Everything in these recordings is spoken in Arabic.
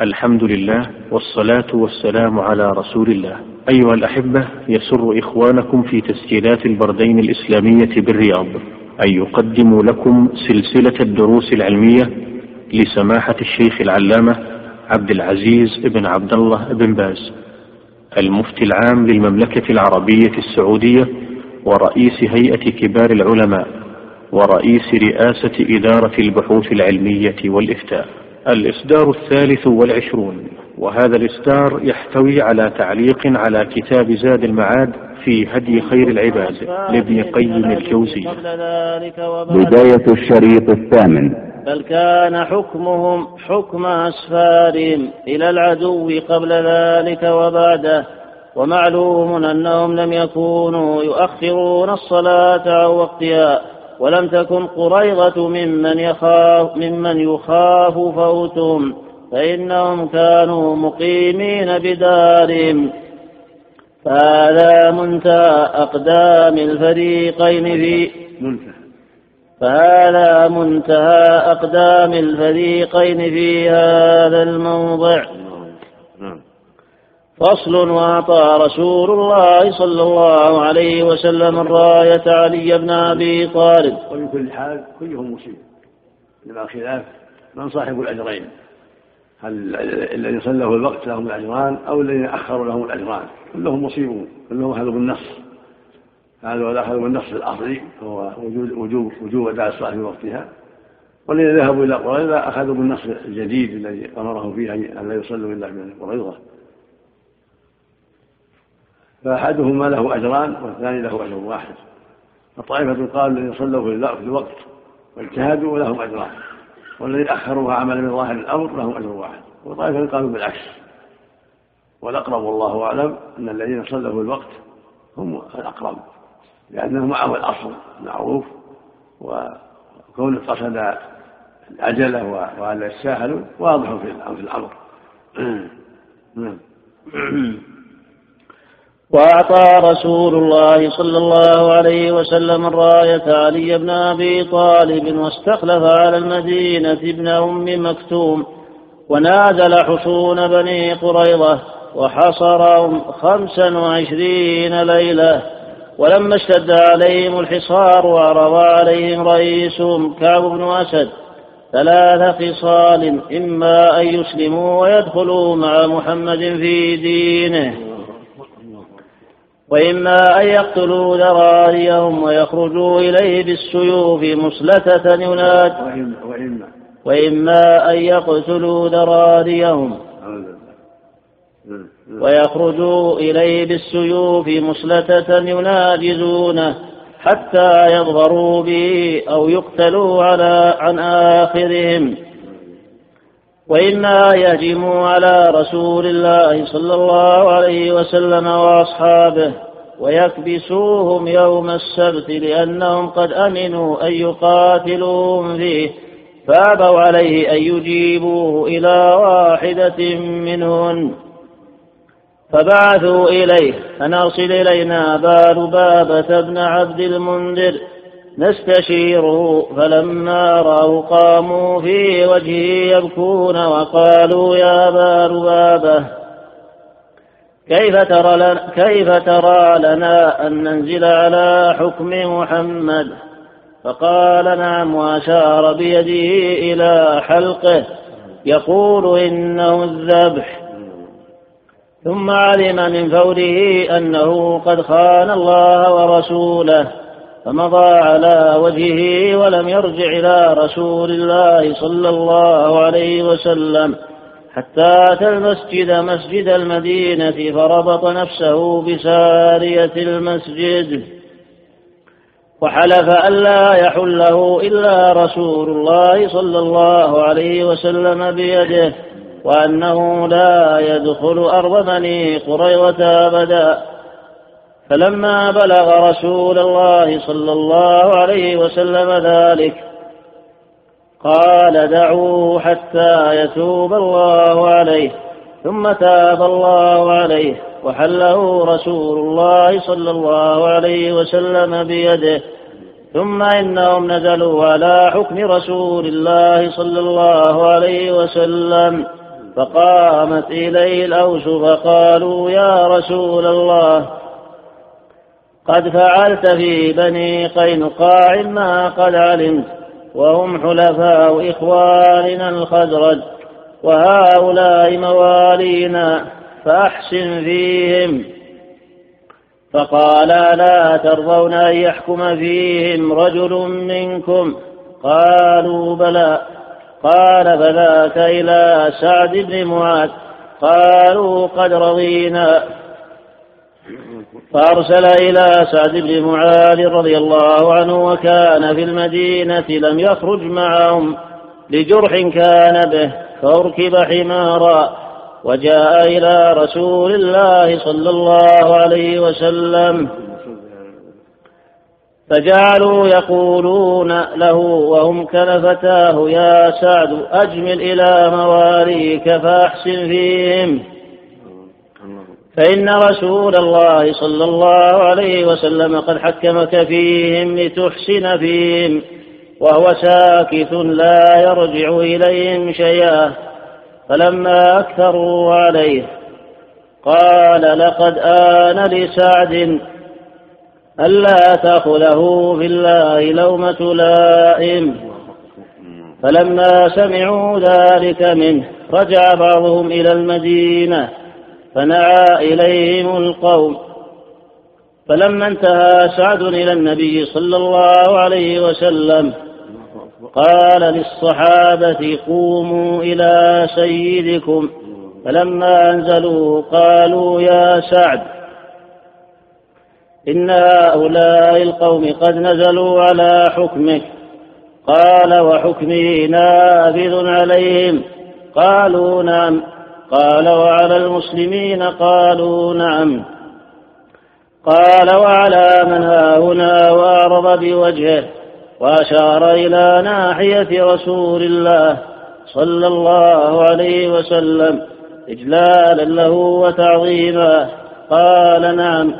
الحمد لله والصلاة والسلام على رسول الله أيها الأحبة يسر إخوانكم في تسجيلات البردين الإسلامية بالرياض أن يقدموا لكم سلسلة الدروس العلمية لسماحة الشيخ العلامة عبد العزيز بن عبد الله بن باز المفتي العام للمملكة العربية السعودية ورئيس هيئة كبار العلماء ورئيس رئاسة إدارة البحوث العلمية والإفتاء. الإصدار الثالث والعشرون وهذا الإصدار يحتوي على تعليق على كتاب زاد المعاد في هدي خير العباد لابن قيم الجوزي. بداية الشريط الثامن. بل كان حكمهم حكم أسفارهم إلى العدو قبل ذلك وبعده ومعلوم أنهم لم يكونوا يؤخرون الصلاة عن وقتها. ولم تكن قريضة ممن يخاف ممن يخاف فوتهم فإنهم كانوا مقيمين بدارهم. فهذا منتهى أقدام الفريقين في فهذا منتهى أقدام الفريقين في هذا الموضع. فصل وأعطى رسول الله صلى الله عليه وسلم الراية علي بن أبي طالب. ومن كل حال كلهم مصيب إنما خلاف من صاحب الأجرين. هل الذي صلوا الوقت لهم الأجران أو الذين أخروا لهم الأجران؟ كلهم مصيبون. كلهم أخذوا بالنص هذا أخذوا بالنص الأصلي. وهو وجوب وجوب وجوب أداء الصلاة في وقتها والذين ذهبوا إلى قريظة أخذوا بالنص الجديد الذي أمره فيه أن لا يصلوا إلا من قريظة فأحدهما له أجران والثاني له أجر واحد. فطائفة قالوا الذين صلوا في الوقت واجتهدوا لهم أجران. والذين أخروا عملا من ظاهر الأمر لهم أجر واحد. وطائفة قالوا بالعكس. والأقرب والله أعلم أن الذين صلوا في الوقت هم الأقرب لأنه معه الأصل معروف وكونه قصد العجلة وأن يتساهلوا واضح في الأمر. نعم. وأعطى رسول الله صلى الله عليه وسلم الراية علي بن أبي طالب واستخلف على المدينة ابن أم مكتوم ونازل حصون بني قريظة وحصرهم خمسا وعشرين ليلة ولما اشتد عليهم الحصار وعرض عليهم رئيسهم كعب بن أسد ثلاث خصال إما أن يسلموا ويدخلوا مع محمد في دينه. وإما أن يقتلوا ذراريهم ويخرجوا إليه بالسيوف مسلتة يناد. وإما وإما. أن يقتلوا ذراريهم ويخرجوا إليه بالسيوف مسلتة يناجزونه حتى يظهروا به أو يقتلوا على عن آخرهم. وإما يهجموا على رسول الله صلى الله عليه وسلم وأصحابه ويكبسوهم يوم السبت لأنهم قد أمنوا أن يقاتلوهم فيه فأبوا عليه أن يجيبوه إلى واحدة منهن. فبعثوا إليه أن أرسل إلينا بال بابة بن عبد المنذر نستشيره فلما رأوا قاموا في وجهه يبكون وقالوا يا بار بابه كيف ترى لنا, كيف ترى لنا أن ننزل على حكم محمد؟ فقال نعم وأشار بيده إلى حلقه يقول إنه الذبح. ثم علم من فوره أنه قد خان الله ورسوله. فمضى على وجهه ولم يرجع إلى رسول الله صلى الله عليه وسلم حتى أتى المسجد مسجد المدينة فربط نفسه بسارية المسجد. وحلف ألا يحله إلا رسول الله صلى الله عليه وسلم بيده وأنه لا يدخل أرض بني قريظة أبدا. فلما بلغ رسول الله صلى الله عليه وسلم ذلك قال دعوه حتى يتوب الله عليه. ثم تاب الله عليه وحله رسول الله صلى الله عليه وسلم بيده. ثم إنهم نزلوا على حكم رسول الله صلى الله عليه وسلم فقامت إليه الأوس فقالوا يا رسول الله قد فعلت في بني قينقاع ما قد علمت وهم حلفاء إخواننا الخزرج وهؤلاء موالينا فأحسن فيهم. فقال لا ترضون أن يحكم فيهم رجل منكم؟ قالوا بلى. قال فذاك إلى سعد بن معاذ. قالوا قد رضينا. فأرسل إلى سعد بن معاذ رضي الله عنه وكان في المدينة لم يخرج معهم لجرح كان به فأركب حمارا وجاء إلى رسول الله صلى الله عليه وسلم فجعلوا يقولون له وهم كلفتاه يا سعد أجمل إلى مواليك فأحسن فيهم فإن رسول الله صلى الله عليه وسلم قد حكمك فيهم لتحسن فيهم وهو ساكت لا يرجع إليهم شيئا فلما أكثروا عليه قال لقد آن لسعد ألا تأخذه في الله لومة لائم فلما سمعوا ذلك منه رجع بعضهم إلى المدينة فنعى إليهم القوم فلما انتهى سعد إلى النبي صلى الله عليه وسلم قال للصحابة قوموا إلى سيدكم. فلما أنزلوا قالوا يا سعد إن هؤلاء القوم قد نزلوا على حكمك قال وحكمي نافذ عليهم. قالوا نعم. قال وعلى المسلمين قالوا نعم. قال وعلى من ها هنا وأعرض بوجهه وأشار إلى ناحية رسول الله صلى الله عليه وسلم إجلالا له وتعظيما. قال نعم.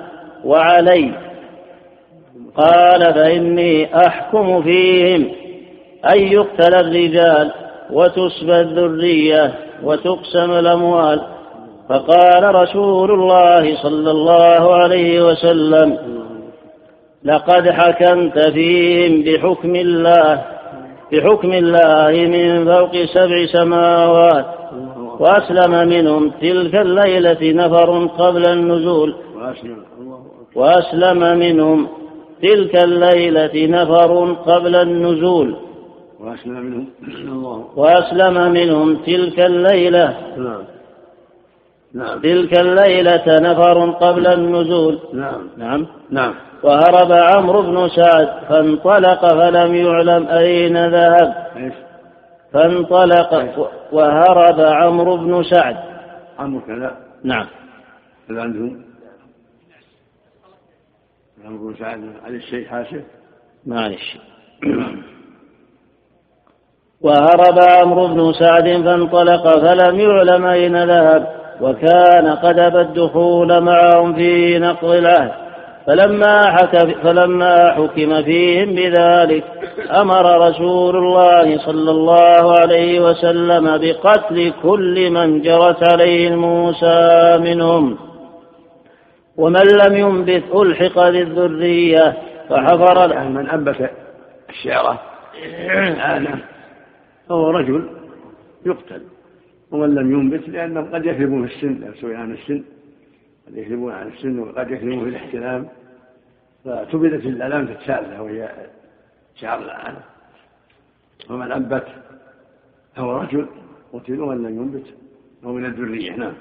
وعلي. قال فإني أحكم فيهم. أن يقتل الرجال وتسبى الذرية. وتقسم الأموال. فقال رسول الله صلى الله عليه وسلم لقد حكمت فيهم بحكم الله بحكم الله من فوق سبع سماوات وأسلم منهم تلك الليلة نفر قبل النزول وأسلم منهم تلك الليلة نفر قبل النزول. وأسلم منهم. الله. وأسلم منهم تلك الليلة. نعم. نعم. تلك الليلة نفر قبل النزول. نعم. نعم. نعم. وهرب عمرو بن سعد فانطلق فلم يعلم أين ذهب؟ فانطلق وهرب عمرو بن سعد. عمرو كذا. نعم. هل عندهم؟ عمرو بن سعد علي الشيخ حاسب؟ معلش وهرب عمرو بن سعد فانطلق فلم يعلم أين ذهب وكان قد أبى الدخول معهم في نقض العهد. فلما, حك فلما حكم فيهم بذلك أمر رسول الله صلى الله عليه وسلم بقتل كل من جرت عليه الموسى منهم. ومن لم ينبت ألحق بالذرية. فحفر من أنبت الشعرة؟ الآن فهو رجل يقتل ومن لم ينبت لأنهم قد يثبون في السن يسوي عن السن قد يكذبون عن السن وقد يكذبون في الاحتلام فتبدت العلامة الثالثة وهي شعر الآن. ومن أنبت فهو رجل قتل ومن لم ينبت هو من الذرية. نعم.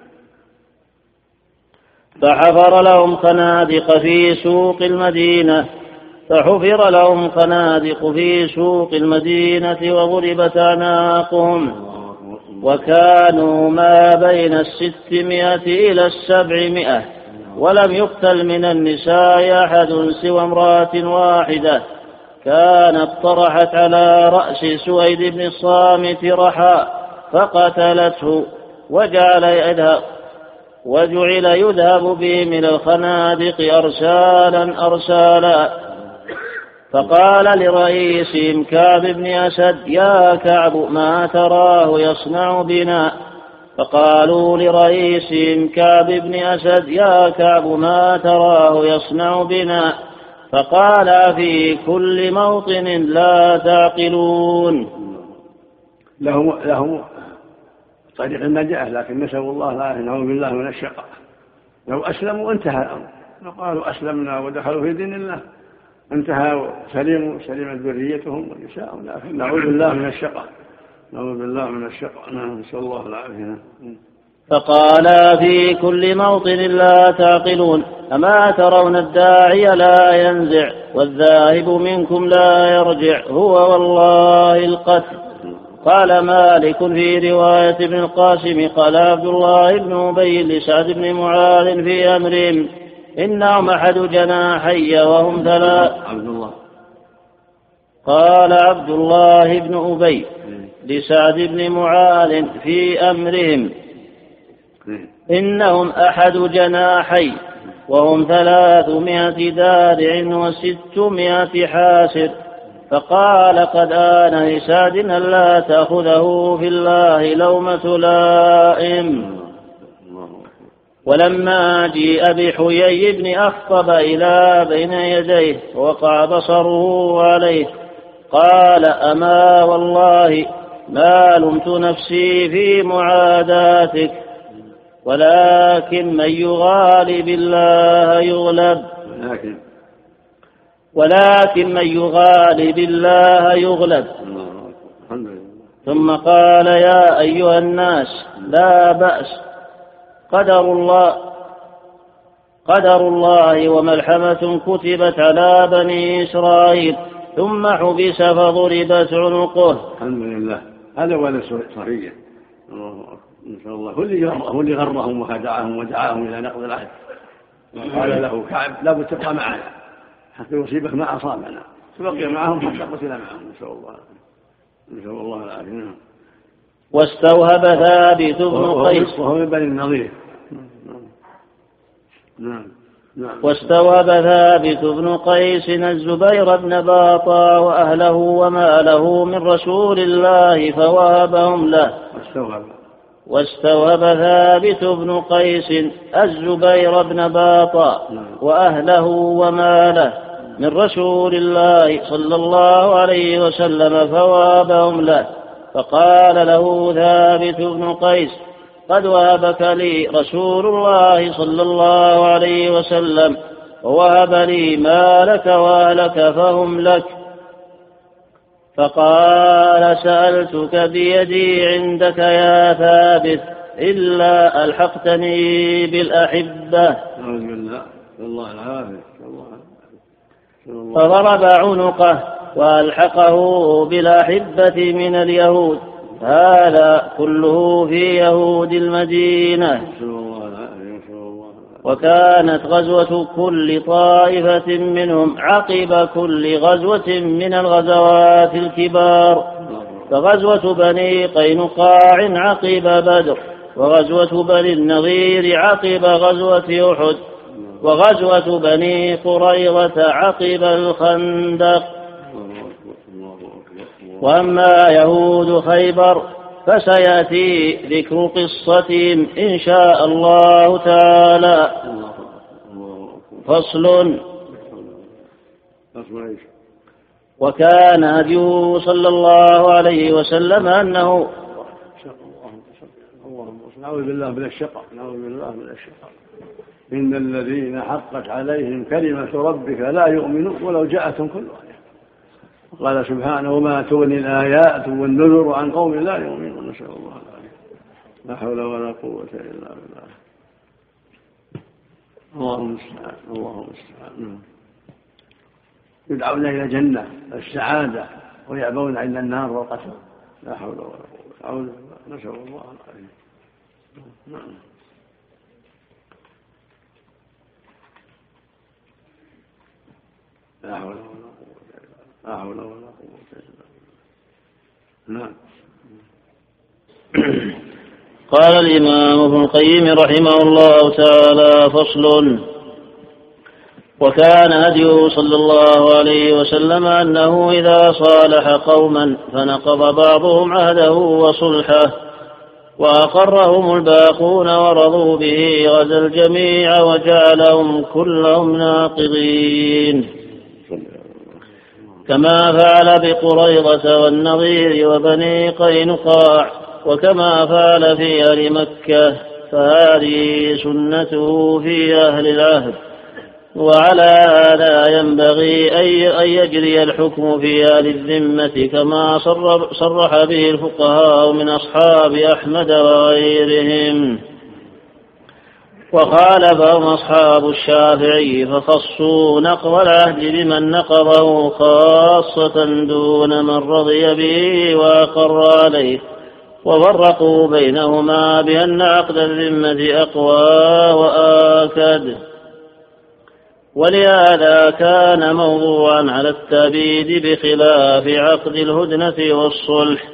فحفر لهم خنادق في سوق المدينة. فحفر لهم خنادق في سوق المدينة وضربت أعناقهم. وكانوا ما بين الستمائة إلى السبعمائة ولم يقتل من النساء أحد سوى امرأة واحدة. كانت طرحت على رأس سويد بن الصامت رحى فقتلته وجعل يذهب وجعل يذهب به من الخنادق أرسالا أرسالا. فقال لرئيسهم كعب بن أسد يا كعب ما تراه يصنع بنا. فقالوا لرئيسهم كعب بن أسد يا كعب ما تراه يصنع بنا. فقال في كل موطن لا تعقلون. له له طريق النجاة لكن نسأل الله لا نعوذ بالله من الشقاء. لو أسلموا انتهى الأمر. لو قالوا أسلمنا ودخلوا في دين الله. انتهى سليموا سلمت ذريتهم ونساءهم لكن نعوذ بالله من الشقاء. نعوذ بالله من الشقاء. نعم نسأل الله العافية. فقال في كل موطن لا تعقلون أما ترون الداعي لا ينزع والذاهب منكم لا يرجع هو والله القتل قال مالك في رواية ابن القاسم قال عبد الله بن أبي لسعد بن معاذ في أمرهم إنهم أحد جناحي وهم ثلاث عبد الله. قال عبد الله بن أبي لسعد بن معاذ في أمرهم. إنهم أحد جناحي وهم ثلاثمائة دارع وستمائة حاسر فقال قد آن لسعد أن لا تأخذه في الله لومة لائم ولما جيء بحيي بن أخطب إلى بين يديه وقع بصره عليه قال أما والله ما لمت نفسي في معاداتك ولكن من يغالب الله يغلب. لكن ولكن من يغالب الله يغلب ثم قال يا أيها الناس لا بأس قدر الله قدر الله وملحمة كتبت على بني إسرائيل ثم حبس فضربت عنقه. الحمد لله. هذا هو صفية الله نسأل الله. هو اللي هو اللي غرهم وخدعهم ودعاهم إلى نقض العهد. قال له كعب لابد تبقى معنا. حتى يصيبك ما أصابنا. فبقي معهم حتى قتل معهم. نسأل الله. نسأل الله العافية. نعم. واستوهب ثابت بن قيس. وهو من بني النظير نعم نعم. واستوهب ثابت بن قيس الزبير بن باطا وأهله وماله من رسول الله فوهبهم له. واستوهب ثابت بن قيس الزبير بن باطا وأهله وماله من رسول الله صلى الله عليه وسلم فوابهم له. فقال له ثابت بن قيس قد وهبك لي رسول الله صلى الله عليه وسلم ووهب لي مالك وأهلك فهم لك. فقال سألتك بيدي عندك يا ثابت إلا ألحقتني بالأحبة. أعوذ بالله. الله العافية. الله فضرب عنقه وألحقه بالأحبة من اليهود. هذا كله في يهود المدينة. وكانت غزوة كل طائفة منهم عقب كل غزوة من الغزوات الكبار. فغزوة بني قينقاع عقب بدر وغزوة بني النظير عقب غزوة أحد وغزوة بني قريظة عقب الخندق. وأما يهود خيبر فسيأتي ذكر قصتهم إن شاء الله تعالى. فصل. وكان هديه صلى الله عليه وسلم أنه نعوذ بالله من الشقاء نعوذ بالله من الشقاء إن الذين حقت عليهم كلمة ربك لا يؤمنون ولو جاءتهم كل آية قال سبحانه وما تغني الآيات والنذر عن قوم لا يؤمنون نسأل الله العافية. لا حول ولا قوة إلا بالله. اللهم المستعان اللهم المستعان يدعون إلى الجنة السعادة ويأبون إلى النار والقتل لا حول ولا قوة. بالله. نسأل الله العافية. نعم. لا حول ولا لا حول ولا قوة إلا بالله. نعم. قال الإمام ابن القيم رحمه الله تعالى فصل. وكان هديه صلى الله عليه وسلم أنه إذا صالح قوما فنقض بعضهم عهده وصلحه وأقرهم الباقون ورضوا به غزا الجميع وجعلهم كلهم ناقضين. كما فعل بقريضة والنظير وبني قينقاع وكما فعل في أهل مكة فهذه سنته في أهل العهد. وعلى هذا ينبغي أن يجري الحكم في أهل الذمة كما صرح به الفقهاء من أصحاب أحمد وغيرهم. وخالفهم أصحاب الشافعي فخصوا نقض العهد بمن نقضه خاصة دون من رضي به وأقر عليه وفرقوا بينهما بأن عقد الذمة أقوى وآكد. ولهذا كان موضوعا على التأبيد بخلاف عقد الهدنة والصلح.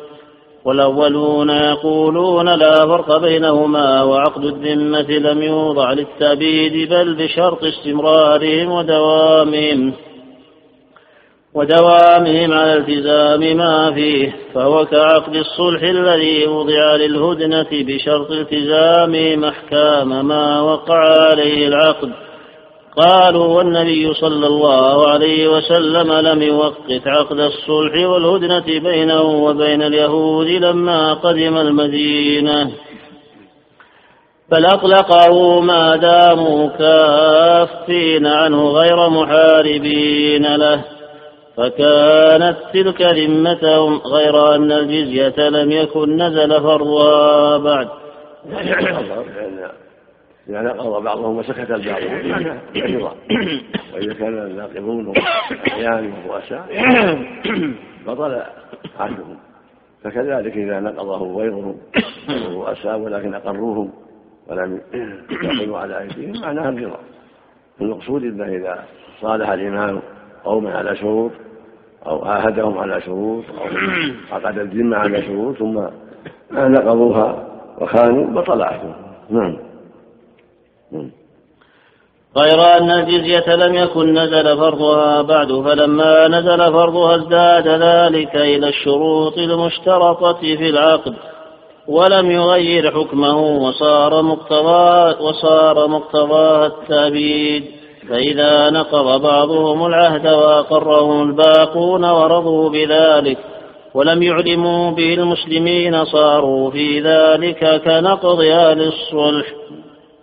والأولون يقولون لا فرق بينهما وعقد الذمة لم يوضع للتأبيد بل بشرط استمرارهم ودوامهم. ودوامهم على التزام ما فيه فهو كعقد الصلح الذي وضع للهدنة بشرط التزام محكام ما وقع عليه العقد. قالوا والنبي صلى الله عليه وسلم لم يوقت عقد الصلح والهدنة بينه وبين اليهود لما قدم المدينة. بل أطلقه ما داموا كافين عنه غير محاربين له. فكانت تلك ذمتهم غير أن الجزية لم يكن نزل فرضها بعد. إذا نقض بعضهم وسكت البعض. رضا وإذا كان الناقضون أحيان ورؤساء بطل عهدهم. فكذلك إذا نقضه غيرهم الرؤساء ولكن أقروهم ولم يقلوا على أيديهم معناها الرضا المقصود أنه إذا صالح الإمام قوما على شروط أو عاهدهم على شروط أو عقد الذمة على شروط ثم نقضوها وخانوا بطل عهدهم. نعم. غير أن الجزية لم يكن نزل فرضها بعد فلما نزل فرضها ازداد ذلك إلى الشروط المشترطة في العقد ولم يغير حكمه وصار مقتضاه وصار مقتضاه التأبيد فإذا نقض بعضهم العهد وأقرهم الباقون ورضوا بذلك ولم يعلموا به المسلمين صاروا في ذلك كنقض أهل الصلح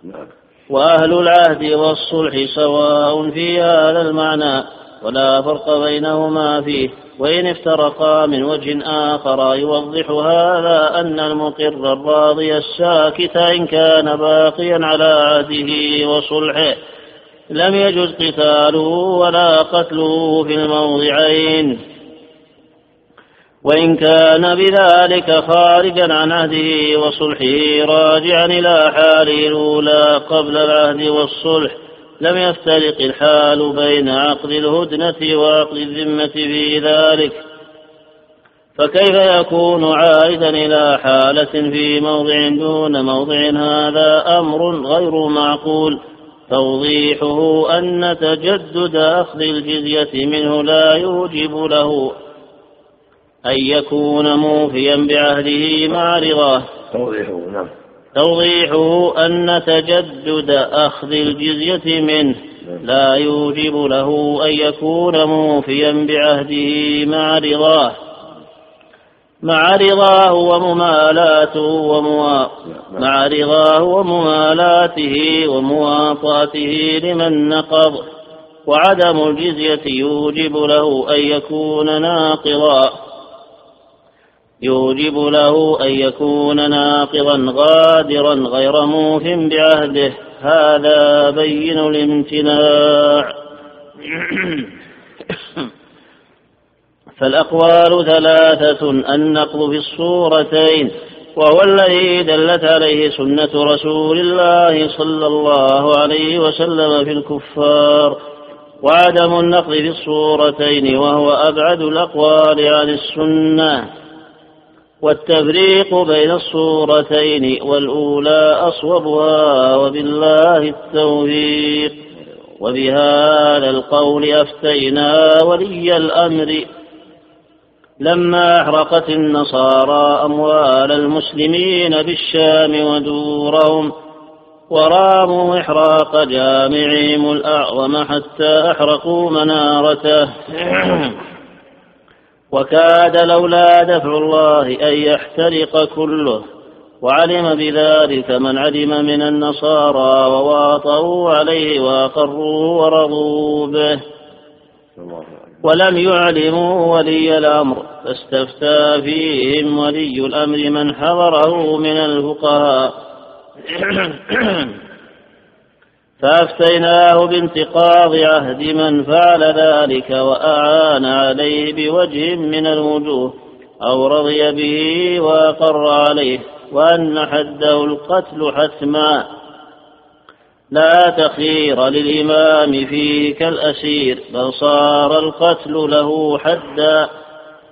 نعم. وأهل العهد والصلح سواء في هذا المعنى ولا فرق بينهما فيه. وإن افترقا من وجه آخر يوضح هذا أن المقر الراضي الساكت إن كان باقيا على عهده وصلحه. لم يجز قتاله ولا قتله في الموضعين. وإن كان بذلك خارجا عن عهده وصلحه راجعا إلى حاله الأولى قبل العهد والصلح لم يفترق الحال بين عقد الهدنة وعقد الذمة في ذلك. فكيف يكون عائدا إلى حالة في موضع دون موضع؟ هذا أمر غير معقول. توضيحه أن تجدد أخذ الجزية منه لا يوجب له أن يكون موفيا بعهده مع رضاه. توضيحه نعم. توضيحه أن تجدد أخذ الجزية منه. نعم. لا يوجب له أن يكون موفيا بعهده مع رضاه. مع رضاه وممالاته وموا... نعم. مع رضاه وموالاته ومواطأته لمن نقض. وعدم الجزية يوجب له أن يكون ناقضا. يوجب له أن يكون ناقضا غادرا غير موف بعهده. هذا بين الامتناع. فالأقوال ثلاثة النقض في الصورتين وهو الذي دلت عليه سنة رسول الله صلى الله عليه وسلم في الكفار. وعدم النقض في الصورتين وهو أبعد الأقوال عن السنة. والتفريق بين الصورتين والأولى أصوبها وبالله التوفيق. وبهذا القول أفتينا ولي الأمر. لما أحرقت النصارى أموال المسلمين بالشام ودورهم وراموا إحراق جامعهم الأعظم حتى أحرقوا منارته. وكاد لولا دفع الله أن يحترق كله وعلم بذلك من علم من النصارى وواطوا عليه وأقروا ورضوا به. ولم يعلموا ولي الأمر فاستفتى فيهم ولي الأمر من حضره من الفقهاء. فأفتيناه بانتقاض عهد من فعل ذلك وأعان عليه بوجه من الوجوه أو رضي به وأقر عليه وأن حده القتل حتما. لا تخير للإمام فيه كالأسير بل صار القتل له حدا.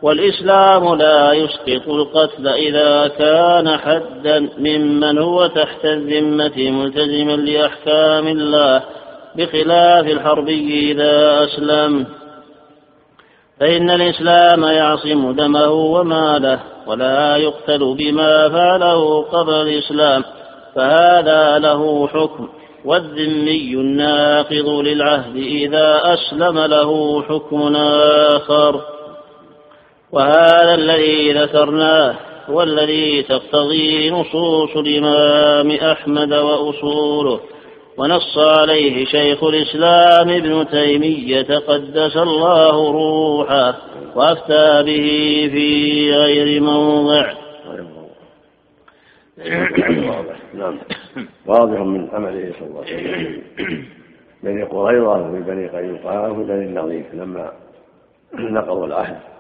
والإسلام لا يسقط القتل إذا كان حدا ممن هو تحت الذمة ملتزما لأحكام الله بخلاف الحربي إذا أسلم. فإن الإسلام يعصم دمه وماله ولا يقتل بما فعله قبل الإسلام. فهذا له حكم. والذمي الناقض للعهد إذا أسلم له حكم آخر. وهذا الذي ذكرناه هو الذي تقتضيه نصوص الإمام أحمد وأصوله. ونص عليه شيخ الإسلام ابن تيمية قدس الله روحه وأفتى به في غير موضع. واضح نعم واضح من عمله صلى الله عليه وسلم. بني قريظة وفي بني قينقاع وفي بني النظيف لما نقضوا العهد.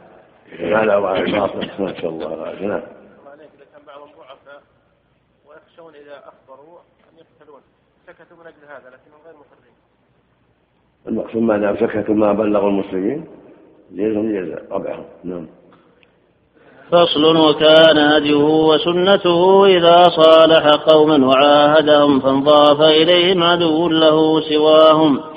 فمالوا على الباطل نسأل الله. العافية نعم بعض الضعفاء ويخشون إذا أخبروا أن يقتلون. سكتوا من أجل هذا لكنهم غير مقرين المقصود ما دام سكتوا ما بلغوا المسلمين؟ ليلهم جزاء ربعهم. نعم. فصل وكان هديه وسنته إذا صالح قوما وعاهدهم فانضاف إليهم عدو له سواهم.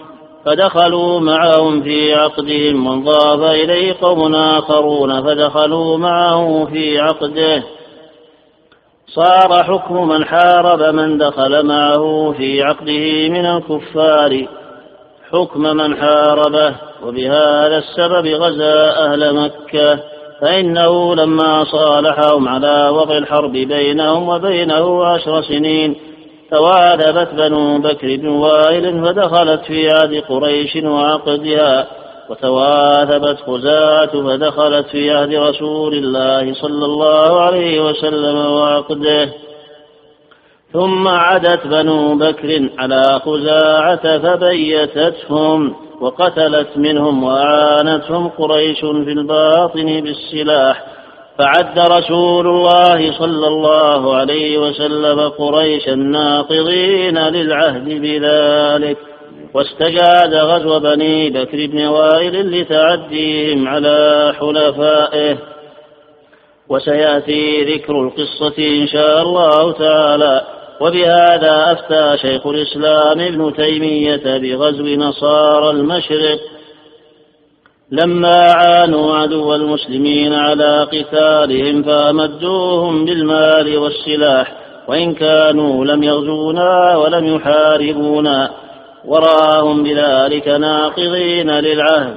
فدخلوا معهم في عقدهم وانضاف إليه قوم آخرون فدخلوا معه في عقده. صار حكم من حارب من دخل معه في عقده من الكفار. حكم من حاربه وبهذا السبب غزا أهل مكة. فإنه لما صالحهم على وضع الحرب بينهم وبينه عشر سنين توالبت بنو بكر بن وائل فدخلت في عهد قريش وعقدها وتواثبت خزاعة فدخلت في عهد رسول الله صلى الله عليه وسلم وعقده. ثم عدت بنو بكر على خزاعة فبيتتهم وقتلت منهم وأعانتهم قريش في الباطن بالسلاح فعد رسول الله صلى الله عليه وسلم قريش الناقضين للعهد بذلك واستجاد غزو بني بكر بن وائل لتعديهم على حلفائه. وسيأتي ذكر القصة إن شاء الله تعالى. وبهذا أفتى شيخ الإسلام ابن تيمية بغزو نصارى المشرق لما عانوا عدو المسلمين على قتالهم فامدوهم بالمال والسلاح وإن كانوا لم يغزونا ولم يحاربونا. ورآهم بذلك ناقضين للعهد.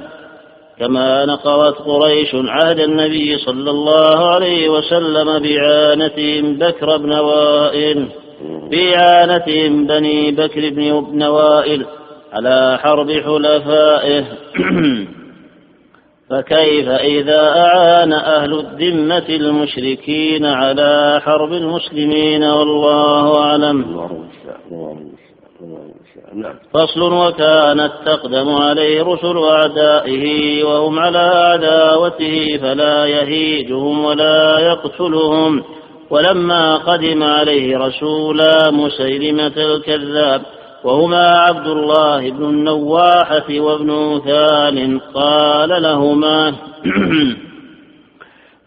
كما نقضت قريش عهد النبي صلى الله عليه وسلم بإعانتهم بكر بن وائل. بإعانتهم بني بكر بن وائل على حرب حلفائه. فكيف إذا أعان أهل الذمة المشركين على حرب المسلمين والله أعلم. نعم. فصل وكانت تقدم عليه رسل أعدائه وهم على عداوته فلا يهيجهم ولا يقتلهم. ولما قدم عليه رسولا مسيلمة الكذاب وهما عبد الله بن النواحة وابن ثال قال لهما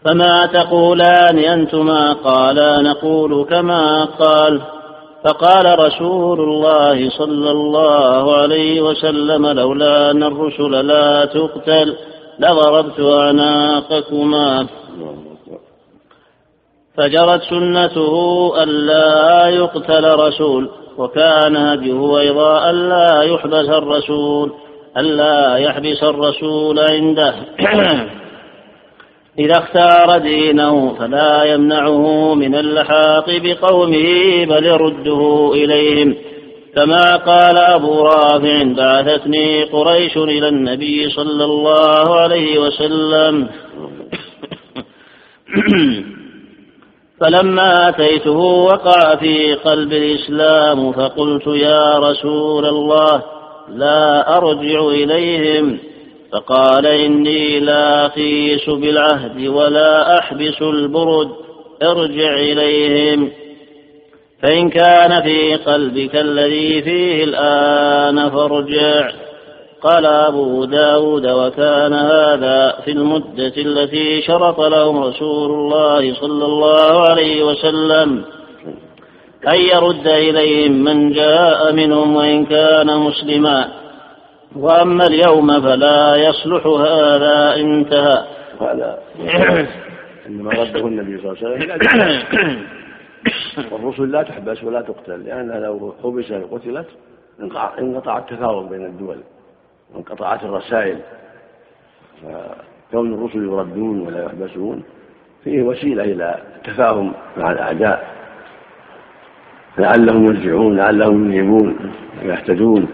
فما تقولان أنتما قالا نقول كما قال فقال رسول الله صلى الله عليه وسلم لولا أن الرسل لا تقتل لضربت أعناقكما فجرت سنته ألا يقتل رسول وكان هديه أيضا ألا يحبس الرسول ألا يحبس الرسول عنده. إذا اختار دينه فلا يمنعه من اللحاق بقومه بل يرده إليهم. كما قال أبو رافع بعثتني قريش إلى النبي صلى الله عليه وسلم. فلما أتيته وقع في قلب الإسلام فقلت يا رسول الله لا أرجع إليهم فقال إني لا أقيس بالعهد ولا أحبس البرد ارجع إليهم. فإن كان في قلبك الذي فيه الآن فارجع. قال أبو داود وكان هذا في المدة التي شرط لهم رسول الله صلى الله عليه وسلم أن يرد إليهم من جاء منهم وإن كان مسلما. وأما اليوم فلا يصلح هذا انتهى. هذا. إنما رده النبي صلى الله عليه وسلم. والرسل لا تحبس ولا تقتل لأنها لو حبست وقتلت انقطع التفاوض بين الدول. وانقطعت الرسائل. فكون الرسل يردون ولا يحبسون فيه وسيلة إلى التفاهم مع الأعداء. لعلهم يرجعون لعلهم ينيبون ويهتدون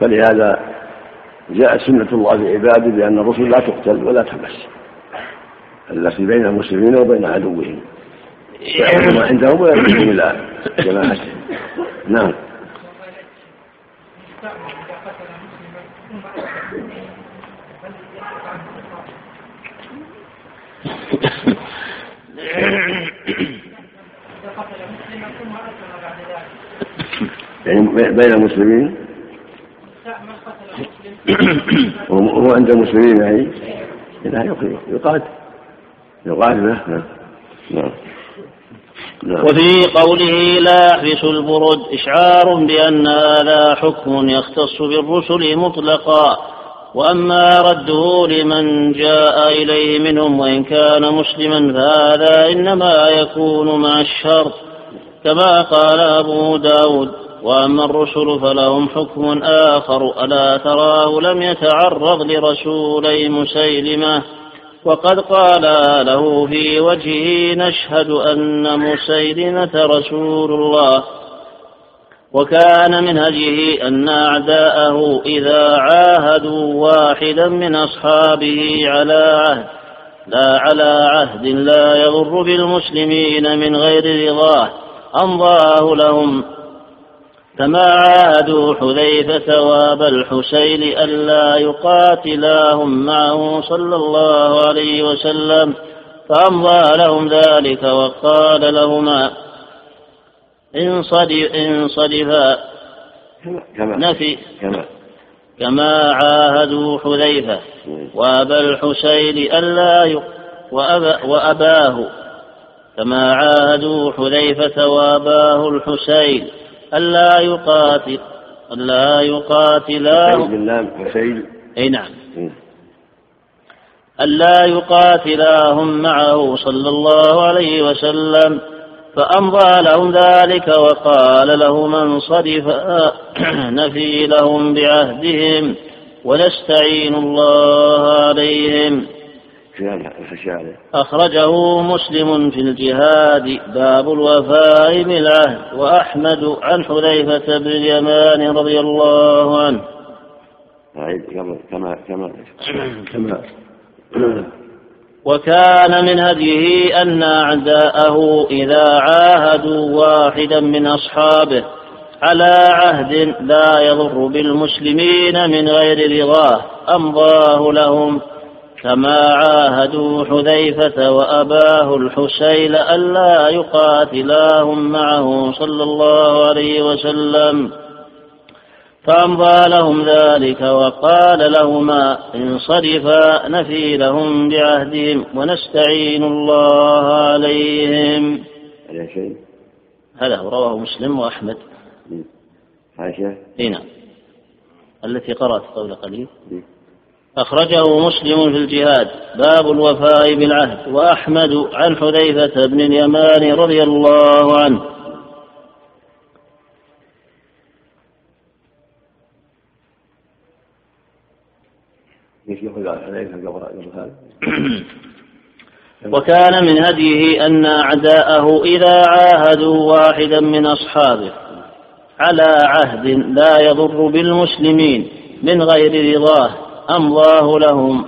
فلهذا جاءت سنة الله في عباده بأن الرسل لا تقتل ولا تحبس. التي بين المسلمين وبين عدوهم. ما عندهم ويرجعون إلى جماعتهم. نعم. يعني بين المسلمين؟ هو عند المسلمين يعني؟ لا يقاتل. يقاتل نعم. نعم. وفي قوله لا يحبس البرد إشعار بأن هذا حكم يختص بالرسل مطلقا. وأما رده لمن جاء إليه منهم وإن كان مسلما فهذا إنما يكون مع الشرط كما قال أبو داود. وأما الرسل فلهم حكم آخر ألا تراه لم يتعرض لرسولي مسيلمة. وقد قال له في وجهه نشهد أن مسيلمة رسول الله. وكان من هديه أن أعداءه إذا عاهدوا واحدا من أصحابه على عهد لا على عهد لا يضر بالمسلمين من غير رضاه. أمضاه لهم. كما عادوا حذيفة وابا الحسين ألا يقاتلاهم معه صلى الله عليه وسلم فأمضى لهم ذلك وقال لهما انصرفا نفي. كما كما عاهدوا حذيفة وأبا الحسين ألا وأبا وأباه. كما عاهدوا حذيفة وأباه الحسين ألا يقاتل ألا يقاتلا باللام حسين. أي نعم. ألا يقاتلاهم معه صلى الله عليه وسلم. فأمضى لهم ذلك وقال له من صرف نفي لهم بعهدهم ونستعين الله عليهم. أخرجه مسلم في الجهاد باب الوفاء بالعهد وأحمد عن حذيفة بن اليمان رضي الله عنه. كما كما كما. كما. وكان من هديه أن أعداءه إذا عاهدوا واحدا من أصحابه على عهد لا يضر بالمسلمين من غير رضاه أمضاه لهم كما عاهدوا حذيفة وأباه الحسين ألا يقاتلاهم معه صلى الله عليه وسلم فأمضى لهم ذلك وقال لهما انصرفا نفي لهم بعهدهم ونستعين الله عليهم. هذا هو رواه مسلم وأحمد. عائشة؟ إي نعم. التي قرأت قبل قليل. أخرجه مسلم في الجهاد. باب الوفاء بالعهد. وأحمد عن حذيفة بن اليمان رضي الله عنه. وكان من هديه أن أعداءه إذا عاهدوا واحدا من أصحابه على عهد لا يضر بالمسلمين من غير رضاه أمضاه لهم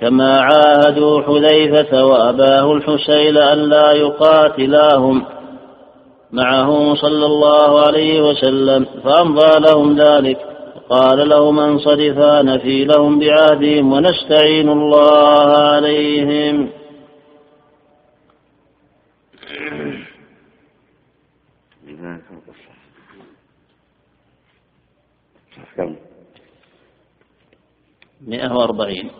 كما عاهدوا حذيفة وأباه الحسين ألا يقاتلاهم معه صلى الله عليه وسلم فأمضى لهم ذلك قال لهم انصرفا نفي لهم بعهدهم ونستعين الله عليهم؟ مئة وأربعين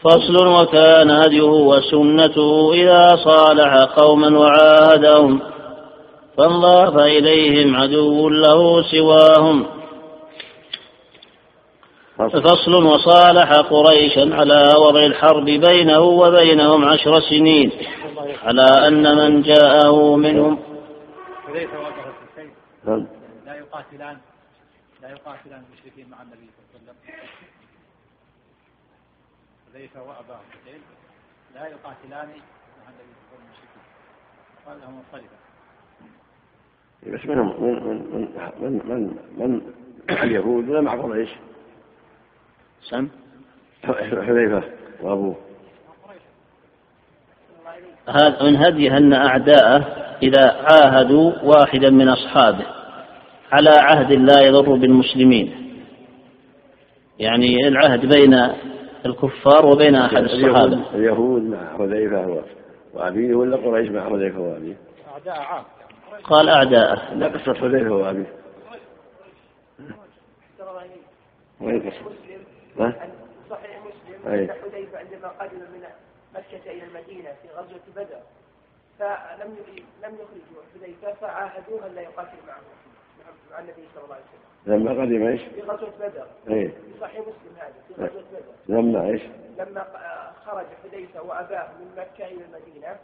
فصل وكان هديه وسنته إذا صالح قوما وعاهدهم فانضاف إليهم عدو له سواهم. فصل وصالح قريشا على وضع الحرب بينه وبينهم عشر سنين على أن من جاءه منهم. لا يقاتلان لا يقاتلان المشركين مع النبي صلى الله عليه وسلم. حذيفة وأباه حسين لا يقاتلان مع النبي صلى الله عليه وسلم قال لهم منصرفا بس من من من من من من اليهود ولا مع قريش؟ سم؟ حذيفة وأبوه. هذا من هديه أن أعداءه إذا عاهدوا واحدا من أصحابه على عهد لا يضر بالمسلمين. يعني العهد بين الكفار وبين أحد الصحابة. اليهود مع حذيفة وأبيه ولا قريش مع حذيفة وأبيه؟ أعداء عام. قال أعداءه لا قصة حذيفة وأبيه وين قصة؟ صحيح مسلم. أن حذيفة عندما قدم من مكة إلى المدينة في غزوة بدر فلم لم يخرجوا حذيفة فعاهدوه أن لا يقاتل معه مع النبي صلى الله عليه وسلم لما قدم إيش؟ في غزوة بدر إيه في صحيح مسلم هذا في غزوة بدر لما إيش؟ لما خرج حذيفة وأباه من مكة إلى المدينة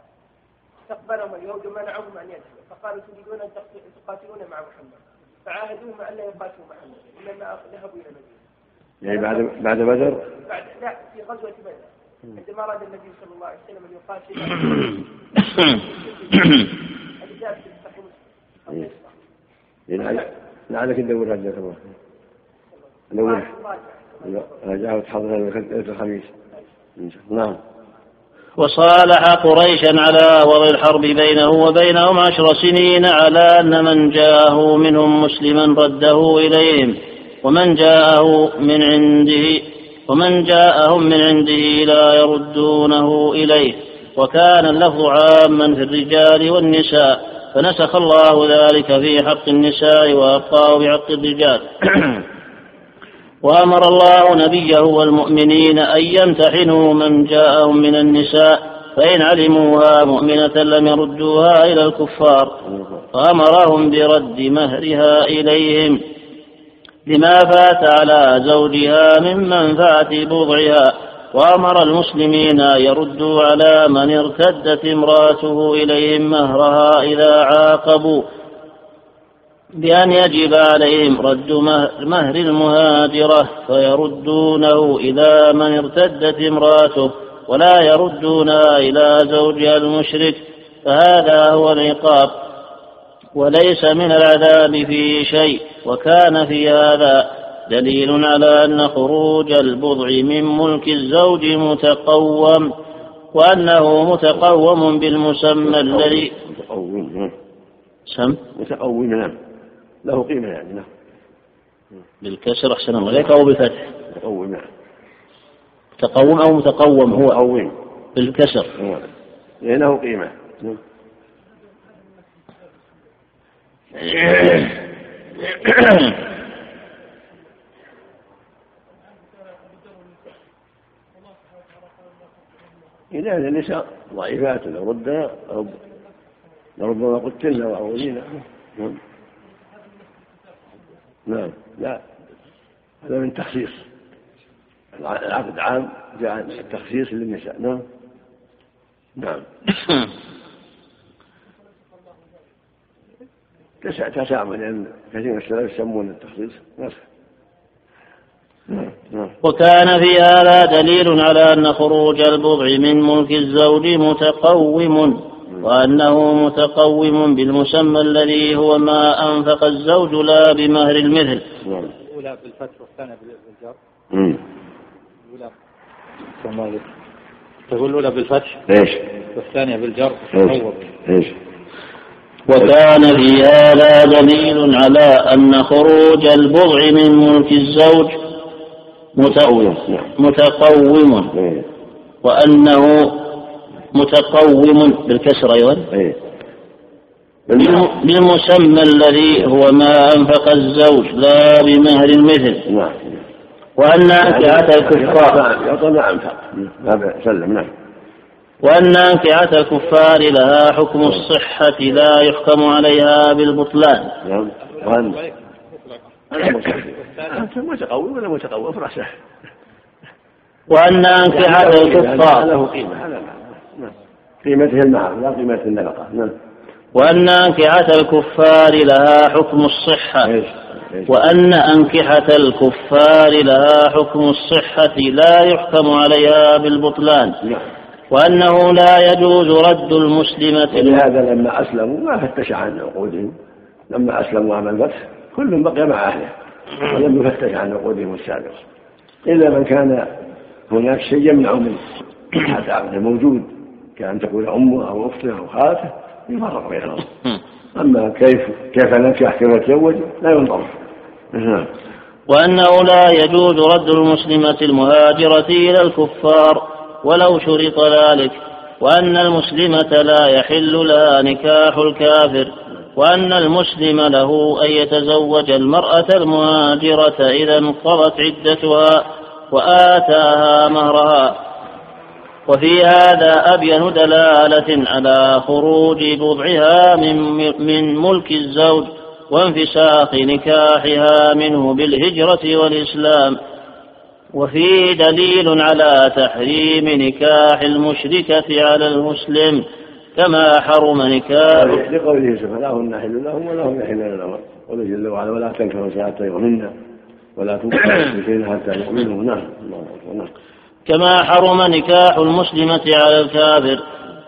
استقبلهم اليهود ومنعوهم أن يدخلوا فقالوا تريدون أن تقاتلون مع محمد. فعاهدوهم أن لا يقاتلوا محمد. إنما ذهبوا إلى المدينة. يعني بعد بعد بدر؟ بعد لا في غزوة بدر. عندما أراد النبي صلى الله عليه وسلم أن يقاتل هذه جاءت في صحيح مسلم. يعني لعلك تدور هذا كمان دور رجعه تحضر الخميس. نعم. وصالح قريشا على وضع الحرب بينه وبينهم عشر سنين على أن من جاءه منهم مسلما رده إليهم ومن جاءه من عنده ومن جاءهم من عنده لا يردونه إليه. وكان اللفظ عاما في الرجال والنساء فنسخ الله ذلك في حق النساء وأبقاه بحق الرجال. وأمر الله نبيه والمؤمنين أن يمتحنوا من جاءهم من النساء فإن علموها مؤمنة لم يردوها إلى الكفار. فأمرهم برد مهرها إليهم. لما فات على زوجها من منفعة بضعها. وأمر المسلمين أن يردوا على من ارتدت امرأته إليهم مهرها إذا عاقبوا. بأن يجب عليهم رد مهر المهاجرة فيردونه إلى من ارتدت امرأته ولا يردونها إلى زوجها المشرك فهذا هو العقاب. وليس من العذاب في شيء وكان في هذا دليل على أن خروج البضع من ملك الزوج متقوم وأنه متقوم بالمسمى الذي متقوم. سم؟ متقوم. نعم له قيمة يعني نعم. بالكسر أحسن الله إليك أو بالفتح؟ متقوم نعم متقوم أو متقوم هو؟ متقوم. بالكسر. نعم. يعني له قيمة. نعم. إذا النساء ضعيفات لو رد لربما قتلن وعوذين نعم. نعم لا. هذا من تخصيص. العقد عام جاء التخصيص للنساء. نعم. نعم. تسامح لأن كثير من السلف يسمون التخصيص نصف وكان في هذا دليل على أن خروج البضع من ملك الزوج متقوم. وأنه متقوم بالمسمى الذي هو ما أنفق الزوج لا بمهر المثل الأولى بالفتح والثانية بالجر الأولى تقول الأولى بالفتح؟ إيش؟ والثانية بالجر. إيش؟ إيش؟ وكان في هذا دليل على أن خروج البضع من ملك الزوج متقوم. متقوم وأنه متقوم بالكسر أيضا بالمسمى الذي هو ما أنفق الزوج لا بمهر المثل. نعم. وأن أنكحة الكفار نعم نعم سلم نعم. وأن أنكحة الكفار لها حكم الصحة لا يحكم عليها بالبطلان. نعم. وأن أنت متقوي ولا أفرح وأن أنكحة الكفار له قيمة هذا نعم قيمته المهر لا قيمة النفقة. نعم. وأن أنكحة الكفار لها حكم الصحة. وأن أنكحة الكفار لها حكم الصحة لا يحكم عليها بالبطلان. وأنه لا يجوز رد المسلمة. لهذا لما أسلموا ما فتش عن عقودهم. لما أسلموا عام الفتح كل بقي مع أهله. ولم يفتش عن عقودهم السابقة. إلا من كان هناك شيء يمنع من هذا عقده موجود. كأن تكون أمه أو أخته أو خالته يفرق بينهم أما كيف كيف ننكح كيف نتزوج لا ينظر نعم. وأنه لا يجوز رد المسلمة المهاجرة إلى الكفار ولو شرط ذلك وأن المسلمة لا يحل لها نكاح الكافر وأن المسلم له أن يتزوج المرأة المهاجرة إذا انقضت عدتها وآتاها مهرها. وفي هذا أبين دلالة على خروج بضعها من, من ملك الزوج وانفساخ نكاحها منه بالهجرة والإسلام. وفيه دليل على تحريم نكاح المشركة على المسلم كما حرم نكاح لقوله سبحانه هن حل لهم ولهم يحلون لهم. قوله جل وعلا ولا تنكحوا ساعة غيرهن ولا تنكحوا المشركين حتى يؤمنوا. نعم نعم. كما حرم نكاح المسلمة على الكافر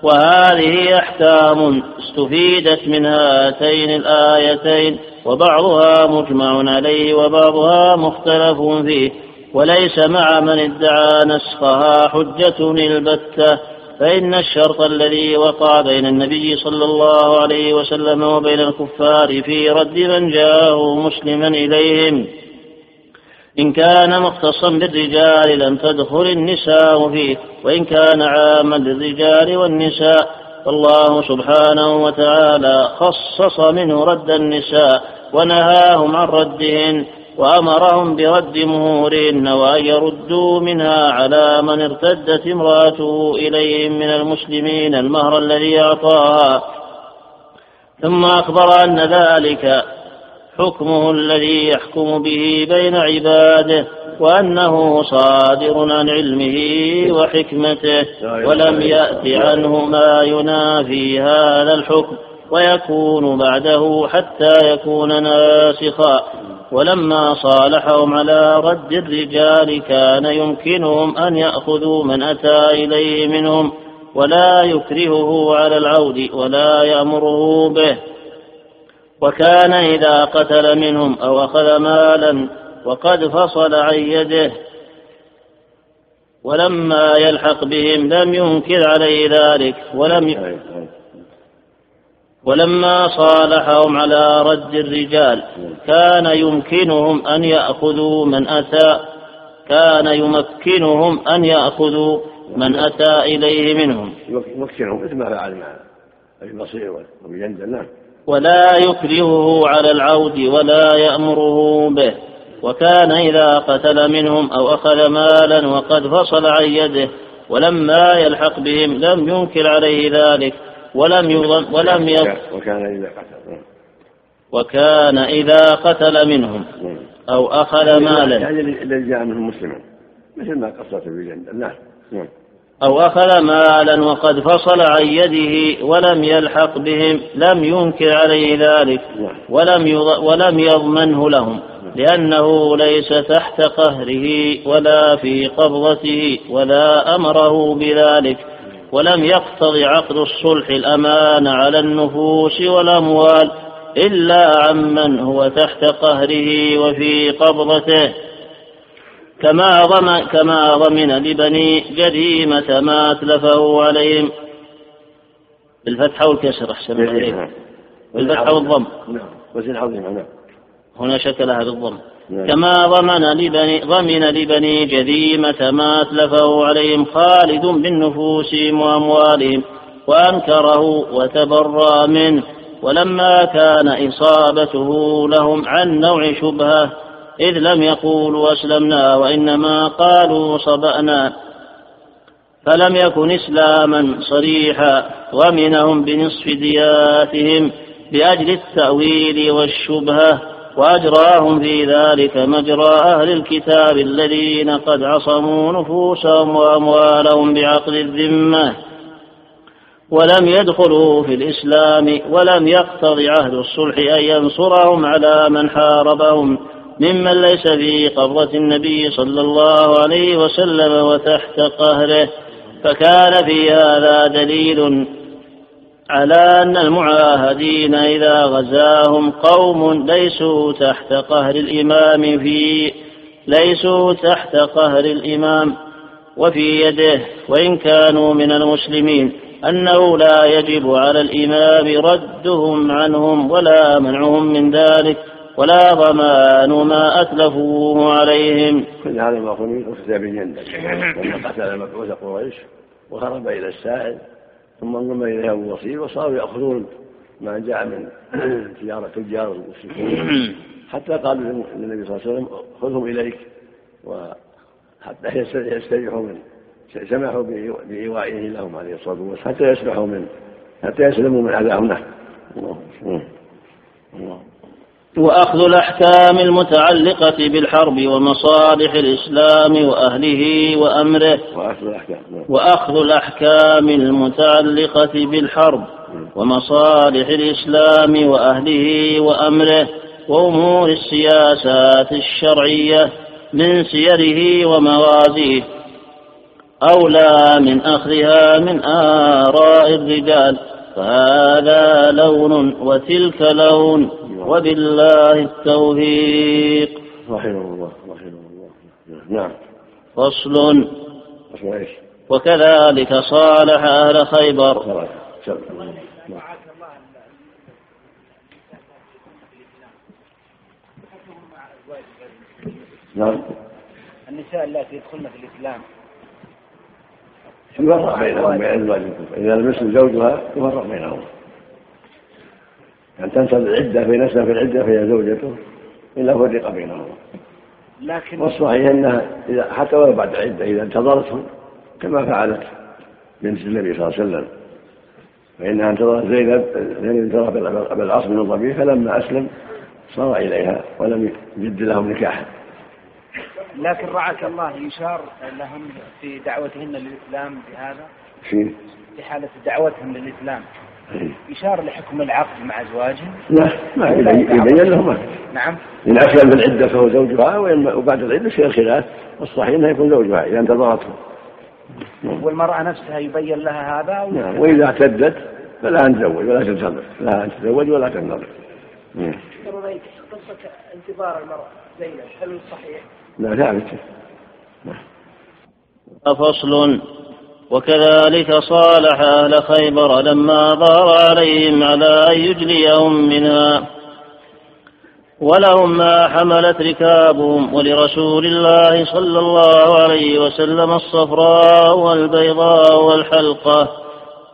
وهذه أحكام استفيدت من هاتين الآيتين وبعضها مجمع عليه وبعضها مختلف فيه وليس مع من ادعى نسخها حجة البتة فإن الشرط الذي وقع بين النبي صلى الله عليه وسلم وبين الكفار في رد من جاءه مسلما إليهم. إن كان مختصا بالرجال لم تدخل النساء فيه وإن كان عاما للرجال والنساء فالله سبحانه وتعالى خصص منه رد النساء ونهاهم عن ردهن وأمرهم برد مهورهن وأن يردوا منها على من ارتدت امرأته إليهم من المسلمين المهر الذي أعطاها. ثم أخبر أن ذلك حكمه الذي يحكم به بين عباده وأنه صادر عن علمه وحكمته ولم يأت عنه ما ينافي هذا الحكم ويكون بعده حتى يكون ناسخا. ولما صالحهم على رد الرجال كان يمكنهم أن يأخذوا من أتى إليه منهم ولا يكرهه على العود ولا يأمره به. وكان إذا قتل منهم أو أخذ مالا وقد فصل عن يده. ولما يلحق بهم لم ينكر عليه ذلك ولم ي... ولما صالحهم على رد الرجال كان يمكنهم أن يأخذوا من أتى كان يمكنهم أن يأخذوا من أتى إليه منهم. يمكنهم مثل ما فعل مع أبي بصير وأبي جندل نعم. ولا يكرهه على العود ولا يأمره به. وكان إذا قتل منهم أو أخذ مالا وقد فصل عن يده ولما يلحق بهم لم ينكر عليه ذلك ولم يظن ولم وكان إذا قتل. وكان إذا قتل منهم أو أخذ مالا. يعني الذي جاء منهم مسلما مثل ما قصت في جنة نعم. نعم. أو أخذ مالا وقد فصل عن يده ولم يلحق بهم لم ينكر عليه ذلك ولم ولم يضمنه لهم لأنه ليس تحت قهره ولا في قبضته ولا أمره بذلك ولم يقتض عقد الصلح الأمان على النفوس والأموال إلا عمن هو تحت قهره وفي قبضته. كما ضمن كما ضمن لبني جريمة ما أتلفه عليهم. بالفتحة والكسر أحسن إليك. بالفتحة والضم. نعم. وزن نعم. هنا شكلها بالضم نعم. كما ضمن لبني ضمن لبني جذيمة ما أتلفه عليهم خالد من نفوسهم وأموالهم وأنكره وتبرأ منه. ولما كان إصابته لهم عن نوع شبهة إذ لم يقولوا أسلمنا وإنما قالوا صبأنا فلم يكن إسلاما صريحا ومنهم بنصف دياتهم لأجل التأويل والشبهة وأجراهم في ذلك مجرى أهل الكتاب الذين قد عصموا نفوسهم وأموالهم بعقد الذمة ولم يدخلوا في الإسلام ولم يقتض عهد الصلح أن ينصرهم على من حاربهم ممن ليس في قبضة النبي صلى الله عليه وسلم وتحت قهره. فكان في هذا دليل على أن المعاهدين إذا غزاهم قوم ليسوا تحت قهر الإمام في ليسوا تحت قهر الإمام وفي يده وإن كانوا من المسلمين. أنه لا يجب على الإمام ردهم عنهم ولا منعهم من ذلك. ولا ضمان ما أتلفوه عليهم. كل هذا ما قلت أخذ بالجنة لما قتل مبعوث قريش وهرب إلى السائل ثم انضم إليه أبو بصير وصاروا يأخذون ما جاء من تجارة تجار المشركين. حتى قالوا للنبي صلى الله عليه وسلم خذهم إليك. وحتى يستريحوا منه. سمحوا بإيوائه لهم عليه الصلاة والسلام حتى يسمحوا منه حتى يسلموا من له الله. الله. وأخذ الأحكام المتعلقة بالحرب ومصالح الإسلام وأهله وأمره. وأخذ الأحكام نعم. وأخذ الأحكام المتعلقة بالحرب ومصالح الإسلام وأهله وأمره وأمور السياسات الشرعية من سيره ومغازيه أولى من أخذها من آراء الرجال. فهذا لون وتلك لون. وبالله التوفيق. رحمه الله رحمه الله. نعم. فصل؟ وكذلك صالح أهل خيبر. نعم. النساء اللاتي يدخلن في الإسلام. يفرق بينهم بين ازواجهم إذا لم يسلم زوجها يفرق بينهم. أن تنسى العدة في في العدة فهي زوجته إلا فرق بينهم لكن والصحيح أنها إذا حتى ولو بعد العدة إذا انتظرته كما فعلت بنت النبي صلى الله عليه وسلم. فإنها انتظرت زينب زينب انتظرت أبا العاص بن الضبيع فلما أسلم صار إليها ولم يجد لهم نكاحا. لكن رعاك الله يشار لهم في دعوتهن للإسلام بهذا؟ في في حالة دعوتهم للإسلام. يشار لحكم العقد مع أزواجهم لا ما يبين لهم نعم. إن أسلم في العدة فهو زوجها وبعد العدة يصير خلاف والصحيح أنه يكون زوجها إذا انتظرته والمرأة نفسها يبين لها هذا نعم وإذا اعتدت فلا أن تزوج ولا تنتظر. لا أن تتزوج ولا تنتظر. قصة انتظار المرأة. زينب هل صحيح؟ لا ثابت. فصل وكذلك صالح أهل خيبر لما ظهر عليهم على أن يجليهم منها. ولهم ما حملت ركابهم ولرسول الله صلى الله عليه وسلم الصفراء والبيضاء والحلقة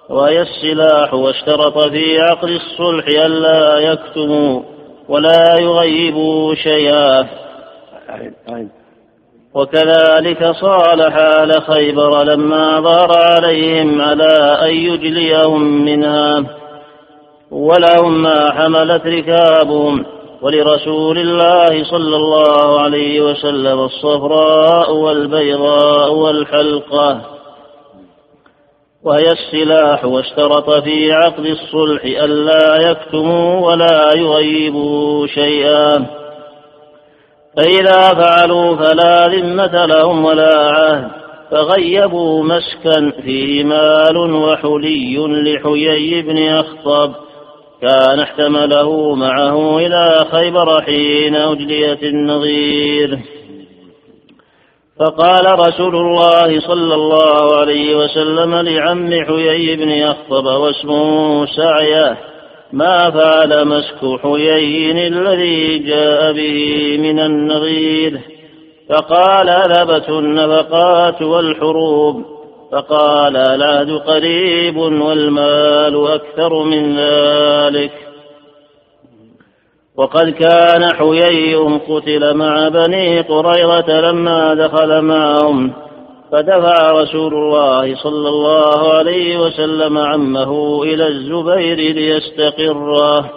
وهي السلاح واشترط في عقد الصلح ألا يكتموا ولا يغيبوا شيئا. وكذلك صالح آل خيبر لما ظهر عليهم على أن يجليهم منها ولهم ما حملت ركابهم ولرسول الله صلى الله عليه وسلم الصفراء والبيضاء والحلقة. وهي السلاح واشترط في عقد الصلح ألا يكتموا ولا يغيبوا شيئا. فإذا فعلوا فلا ذمة لهم ولا عهد فغيبوا مسكا فيه مال وحلي لحيي بن أخطب. كان احتمله معه إلى خيبر حين أجليت النظير. فقال رسول الله صلى الله عليه وسلم لعم حيي بن أخطب واسمه سعية ما فعل مسك حيي الذي جاء به من النظير فقال ذبت النفقات والحروب. فقال العهد قريب والمال أكثر من ذلك. وقد كان حيي قتل مع بني قريظة لما دخل معهم. فدفع رسول الله صلى الله عليه وسلم عمه إلى الزبير ليستقره.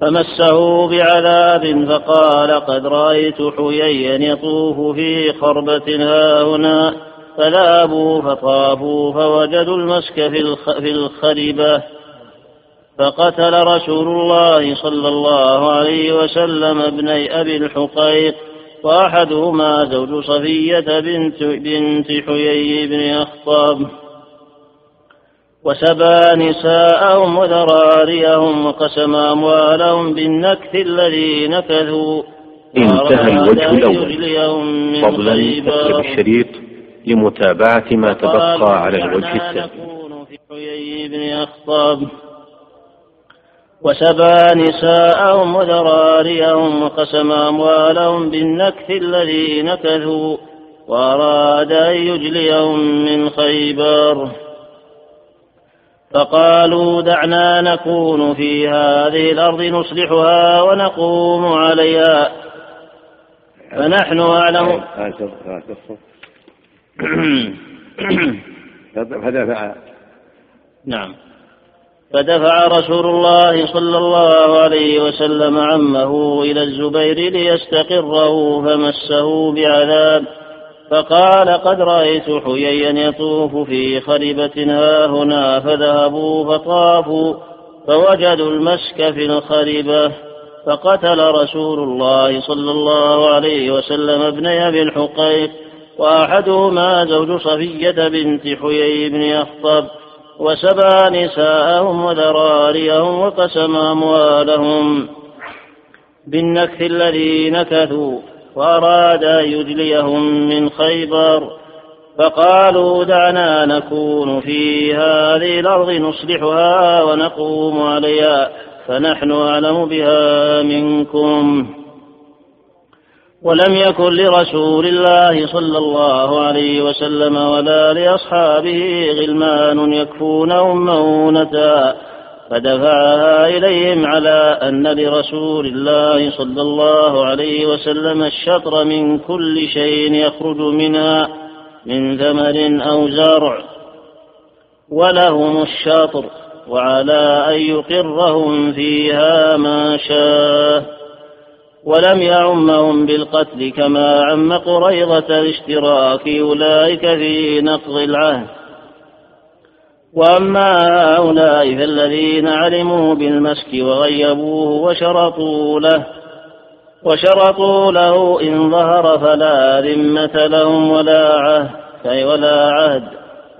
فمسه بعذاب فقال قد رأيت حييا يطوف في خربة هاهنا فذهبوا فطافوا فوجدوا المسك في الخربة. فقتل رسول الله صلى الله عليه وسلم ابني أبي الحقيق. وأحدهما زوج صفية بنت, بنت حيي بن أخطاب وسبى نساءهم وذراريهم وقسم أموالهم بالنكث الذي نكثوا. انتهى الوجه الأول. فضلا تقلب الشريط لمتابعة ما تبقى على الوجه الثاني. حيي بن أخطاب. وسبى نساءهم وذراريهم وقسم أموالهم بالنكث الذي نكثوا وأراد أن يجليهم من خيبر. فقالوا دعنا نكون في هذه الأرض نصلحها ونقوم عليها. فنحن أعلم. فدفع نعم. فدفع رسول الله صلى الله عليه وسلم عمه إلى الزبير ليستقره فمسه بعذاب فقال قد رأيت حييا يطوف في خربة ها هنا فذهبوا فطافوا فوجدوا المسك في الخربة فقتل رسول الله صلى الله عليه وسلم ابني أبي الحقيق وأحدهما زوج صفية بنت حيي بن أخطب وسبى نساءهم وذراريهم وقسم أموالهم بالنكث الذي نكثوا وأراد أن يجليهم من خيبر فقالوا دعنا نكون في هذه الأرض نصلحها ونقوم عليها فنحن أعلم بها منكم ولم يكن لرسول الله صلى الله عليه وسلم ولا لأصحابه غلمان يكفونهم مونة فدفعها إليهم على أن لرسول الله صلى الله عليه وسلم الشطر من كل شيء يخرج منها من ثمر أو زرع. ولهم الشطر وعلى أن يقرهم فيها ما شاء. ولم يعمهم بالقتل كما عم قريضة الاشتراك أولئك في نقض العهد. وأما هؤلاء فالذين علموا بالمسك وغيبوه وشرطوا له وشرطوا له إن ظهر فلا ذمة لهم ولا عهد أي ولا عهد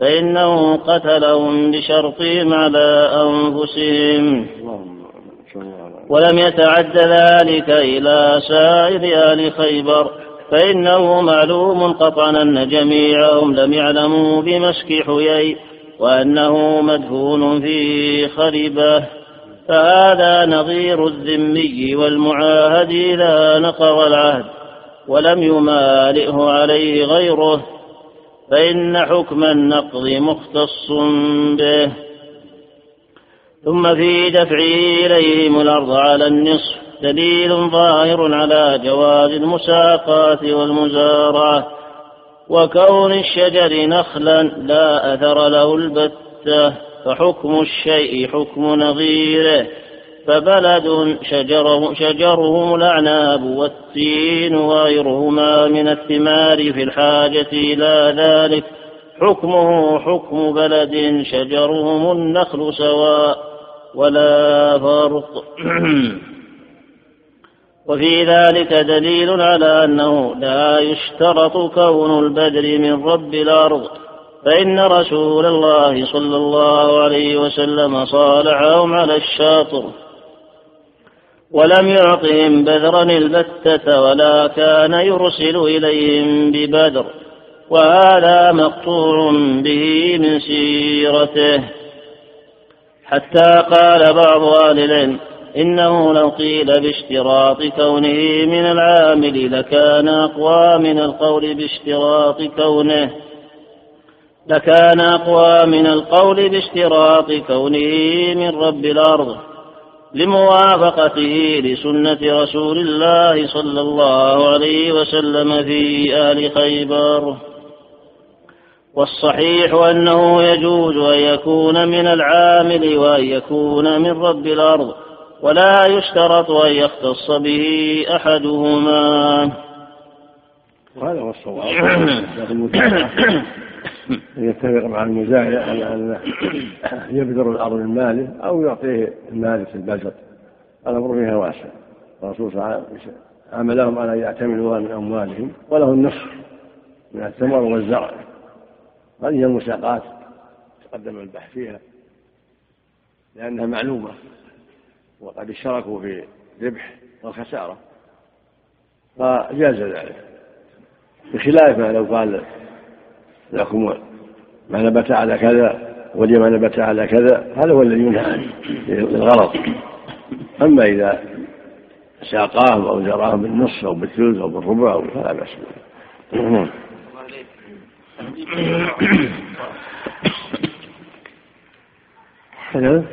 فإنه قتلهم بشرطهم على أنفسهم. ولم يتعد ذلك إلى سائر آل خيبر فإنه معلوم قطعا أن جميعهم لم يعلموا بمسك حيي وأنه مدفون في خربة فهذا نظير الذمي والمعاهد إذا نقض العهد ولم يمالئه عليه غيره. فإن حكم النقض مختص به. ثم في دفعه إليهم الأرض على النصف دليل ظاهر على جواز المساقات والمزارعة وكون الشجر نخلا لا أثر له البتة فحكم الشيء حكم نظيره فبلد شجره, شجره الأعناب والتين وغيرهما من الثمار في الحاجة إلى ذلك حكمه حكم بلد شجرهم النخل سواء ولا فرق وفي ذلك دليل على أنه لا يشترط كون البدر من رب الأرض. فإن رسول الله صلى الله عليه وسلم صالحهم على الشاطر. ولم يعطهم بدرا البتة ولا كان يرسل إليهم ببدر. وهذا مقطوع به من سيرته. حتى قال بعض أهل العلم إنه لو قيل باشتراط كونه من العامل لكان أقوى من القول باشتراط كونه. لكان أقوى من القول باشتراط كونه من رب الأرض لموافقته لسنة رسول الله صلى الله عليه وسلم في آل خيبر. والصحيح أنه يجوز أن يكون من العامل وأن يكون من رب الأرض ولا يشترط أن يختص به أحدهما. وهذا هو الصواب. يتفق مع المزارع على أن يبذر الأرض من ماله أو يعطيه المال في البذر الأمر فيها واسع. الرسول صلى الله عليه وسلم عملهم على أن يعتمدوها من أموالهم وله النصف من الثمر والزرع. هذه المساقات تقدم البحث فيها لأنها معلومة وقد اشتركوا في ربح والخسارة فجاز ذلك. بخلاف ما لو قال لكم ما نبت على كذا ولي ما نبت على كذا هذا هو الذي ينهى عنه للغرض. أما إذا ساقاهم أو زراهم بالنصف أو بالثلث أو بالربع فلا بأس هذا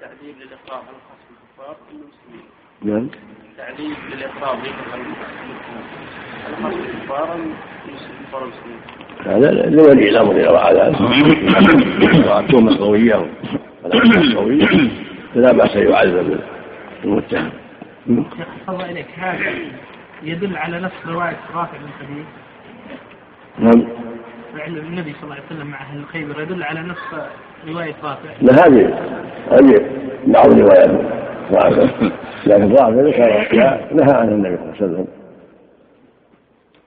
تعذيب للإقرار الخاص بالكفار المسلمين نعم تعذيب للإقرار الخاص بالكفار المسلمين هذا لولي الامر اذا راى ذلك قويه فلا باس ان يعذب المتهم الله هذا يدل على نفس روايه رافع بن خديج نعم النبي صلى الله عليه وسلم مع أهل خيبر يدل على نفس رواية رافع. لا هذه هذه بعض الروايات. لكن رافع ذكر نهى عنه النبي صلى الله عليه وسلم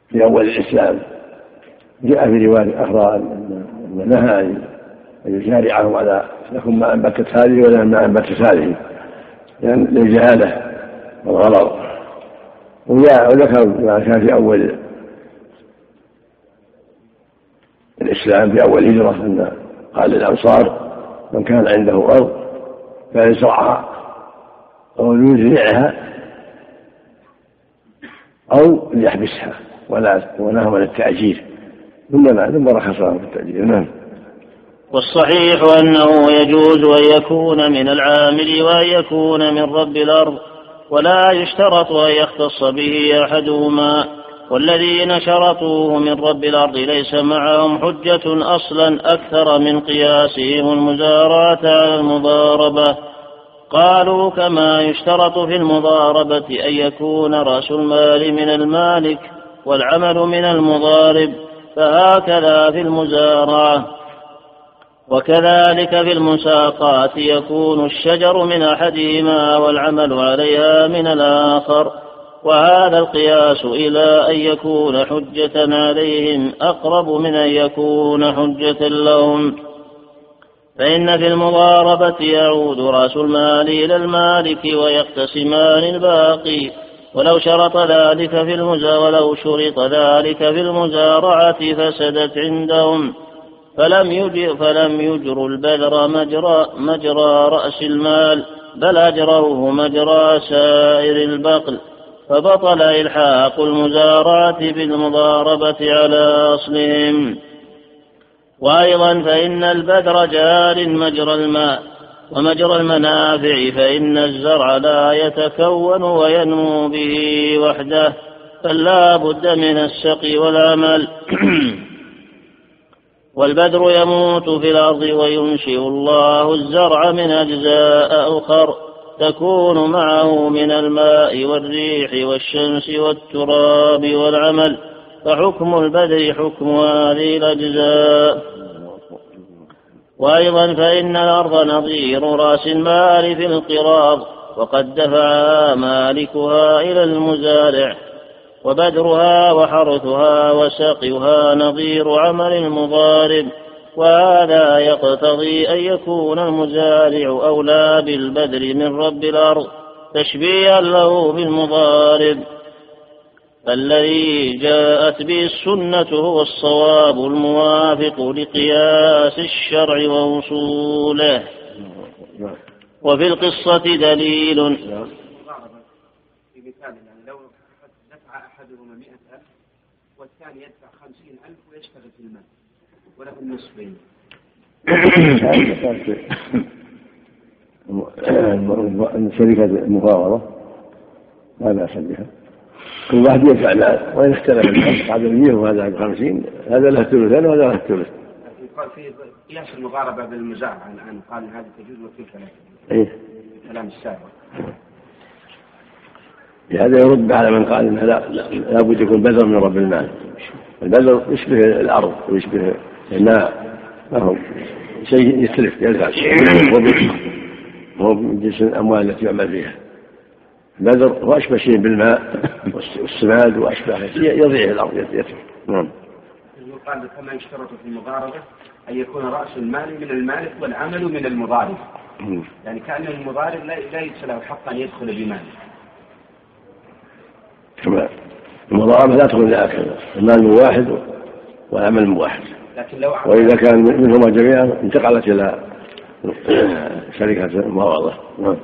في أول الإسلام. جاء في رواية أخرى أن نهى أن يجارعهم على لكم ما أنبتت هذه ولا ما أنبتت هذه. للجهالة والغرض وذكر ما كان في أول الإسلام في أول هجرة أن قال للأنصار من كان عنده أرض فليزرعها أو ليزرعها أو ليحبسها ولا ونهى عن التأجير ثم ثم رخص في التأجير. نعم. والصحيح أنه يجوز أن يكون من العامل وأن يكون من رب الأرض ولا يشترط أن يختص به أحدهما. والذين شرطوه من رب الأرض ليس معهم حجة أصلا أكثر من قياسهم المزارعة على المضاربة. قالوا كما يشترط في المضاربة أن يكون رأس المال من المالك والعمل من المضارب فهكذا في المزارعة. وكذلك في المساقات يكون الشجر من أحدهما والعمل عليها من الآخر. وهذا القياس إلى أن يكون حجة عليهم أقرب من أن يكون حجة لهم. فإن في المضاربة يعود رأس المال إلى المالك ويقتسمان الباقي. ولو شرط ذلك في ولو شرط ذلك في المزارعة فسدت عندهم. فلم يجر فلم يجر البذر مجرى مجرى رأس المال بل أجروه مجرى سائر البقل. فبطل إلحاق المزارعة بالمضاربة على أصلهم. وأيضا فإن البذر جار مجرى الماء ومجرى المنافع فإن الزرع لا يتكون وينمو به وحده بل بد من السقي والعمل. والبذر يموت في الأرض وينشئ الله الزرع من أجزاء أخر. تكون معه من الماء والريح والشمس والتراب والعمل فحكم البدر حكم هذه الأجزاء. وأيضا فإن الأرض نظير رأس المال في القراض وقد دفعها مالكها إلى المزارع وبدرها وحرثها وسقيها نظير عمل المضارب وهذا يقتضي أن يكون المزارع أولى بالبدر من رب الأرض تشبيها له بالمضارب. الذي جاءت به السنة هو الصواب الموافق لقياس الشرع ووصوله. وفي القصة دليل. في مثال لو دفع أحدهما ألف والثاني يدفع خمسين ألف ويشتغل في المال وله النصفين شركة المفاوضة لا بأس بها. كل واحد يدفع مال وإن اختلف الناس هذا المية وهذا بخمسين هذا له الثلثين وهذا له الثلث يقال في قياس المضاربة بالمزارعة الآن قال هذه تجوز وتلك لا إيه. كلام السابق. هذا يرد على من قال انه لا لابد يكون بذر من رب المال. البذر يشبه الأرض ويشبه ما هو شيء يستلف يدفع هو من جنس الأموال التي يعمل فيها. البذر هو اشبه شيء بالماء والسماد شيء يضيع الأرض يترك نعم. يقال كما يشترط في المضاربة أن يكون رأس المال من المالك والعمل من المضارب. يعني كأن المضارب لا ليس له حق أن يدخل بماله. كما المضاربة لا تكون هكذا المال من واحد والعمل من واحد. لكن لو وإذا كان منهما جميعا انتقلت إلى شركة المفاوضة نعم.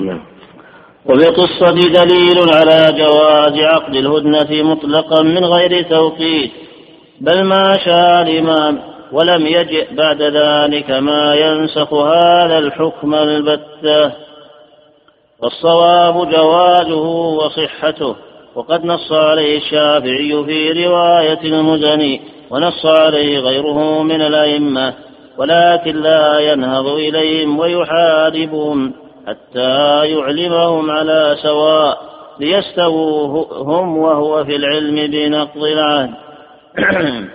نعم. وفي القصة دليل على جواز عقد الهدنة مطلقا من غير توقيت بل ما شاء الإمام ولم يجئ بعد ذلك ما ينسخ هذا الحكم البتة. والصواب جوازه وصحته. وقد نص عليه الشافعي في رواية المزني ونص عليه غيره من الأئمة ولكن لا ينهض إليهم ويحاربهم حتى يعلمهم على سواء ليستووا هم وهو في العلم بنقض العهد.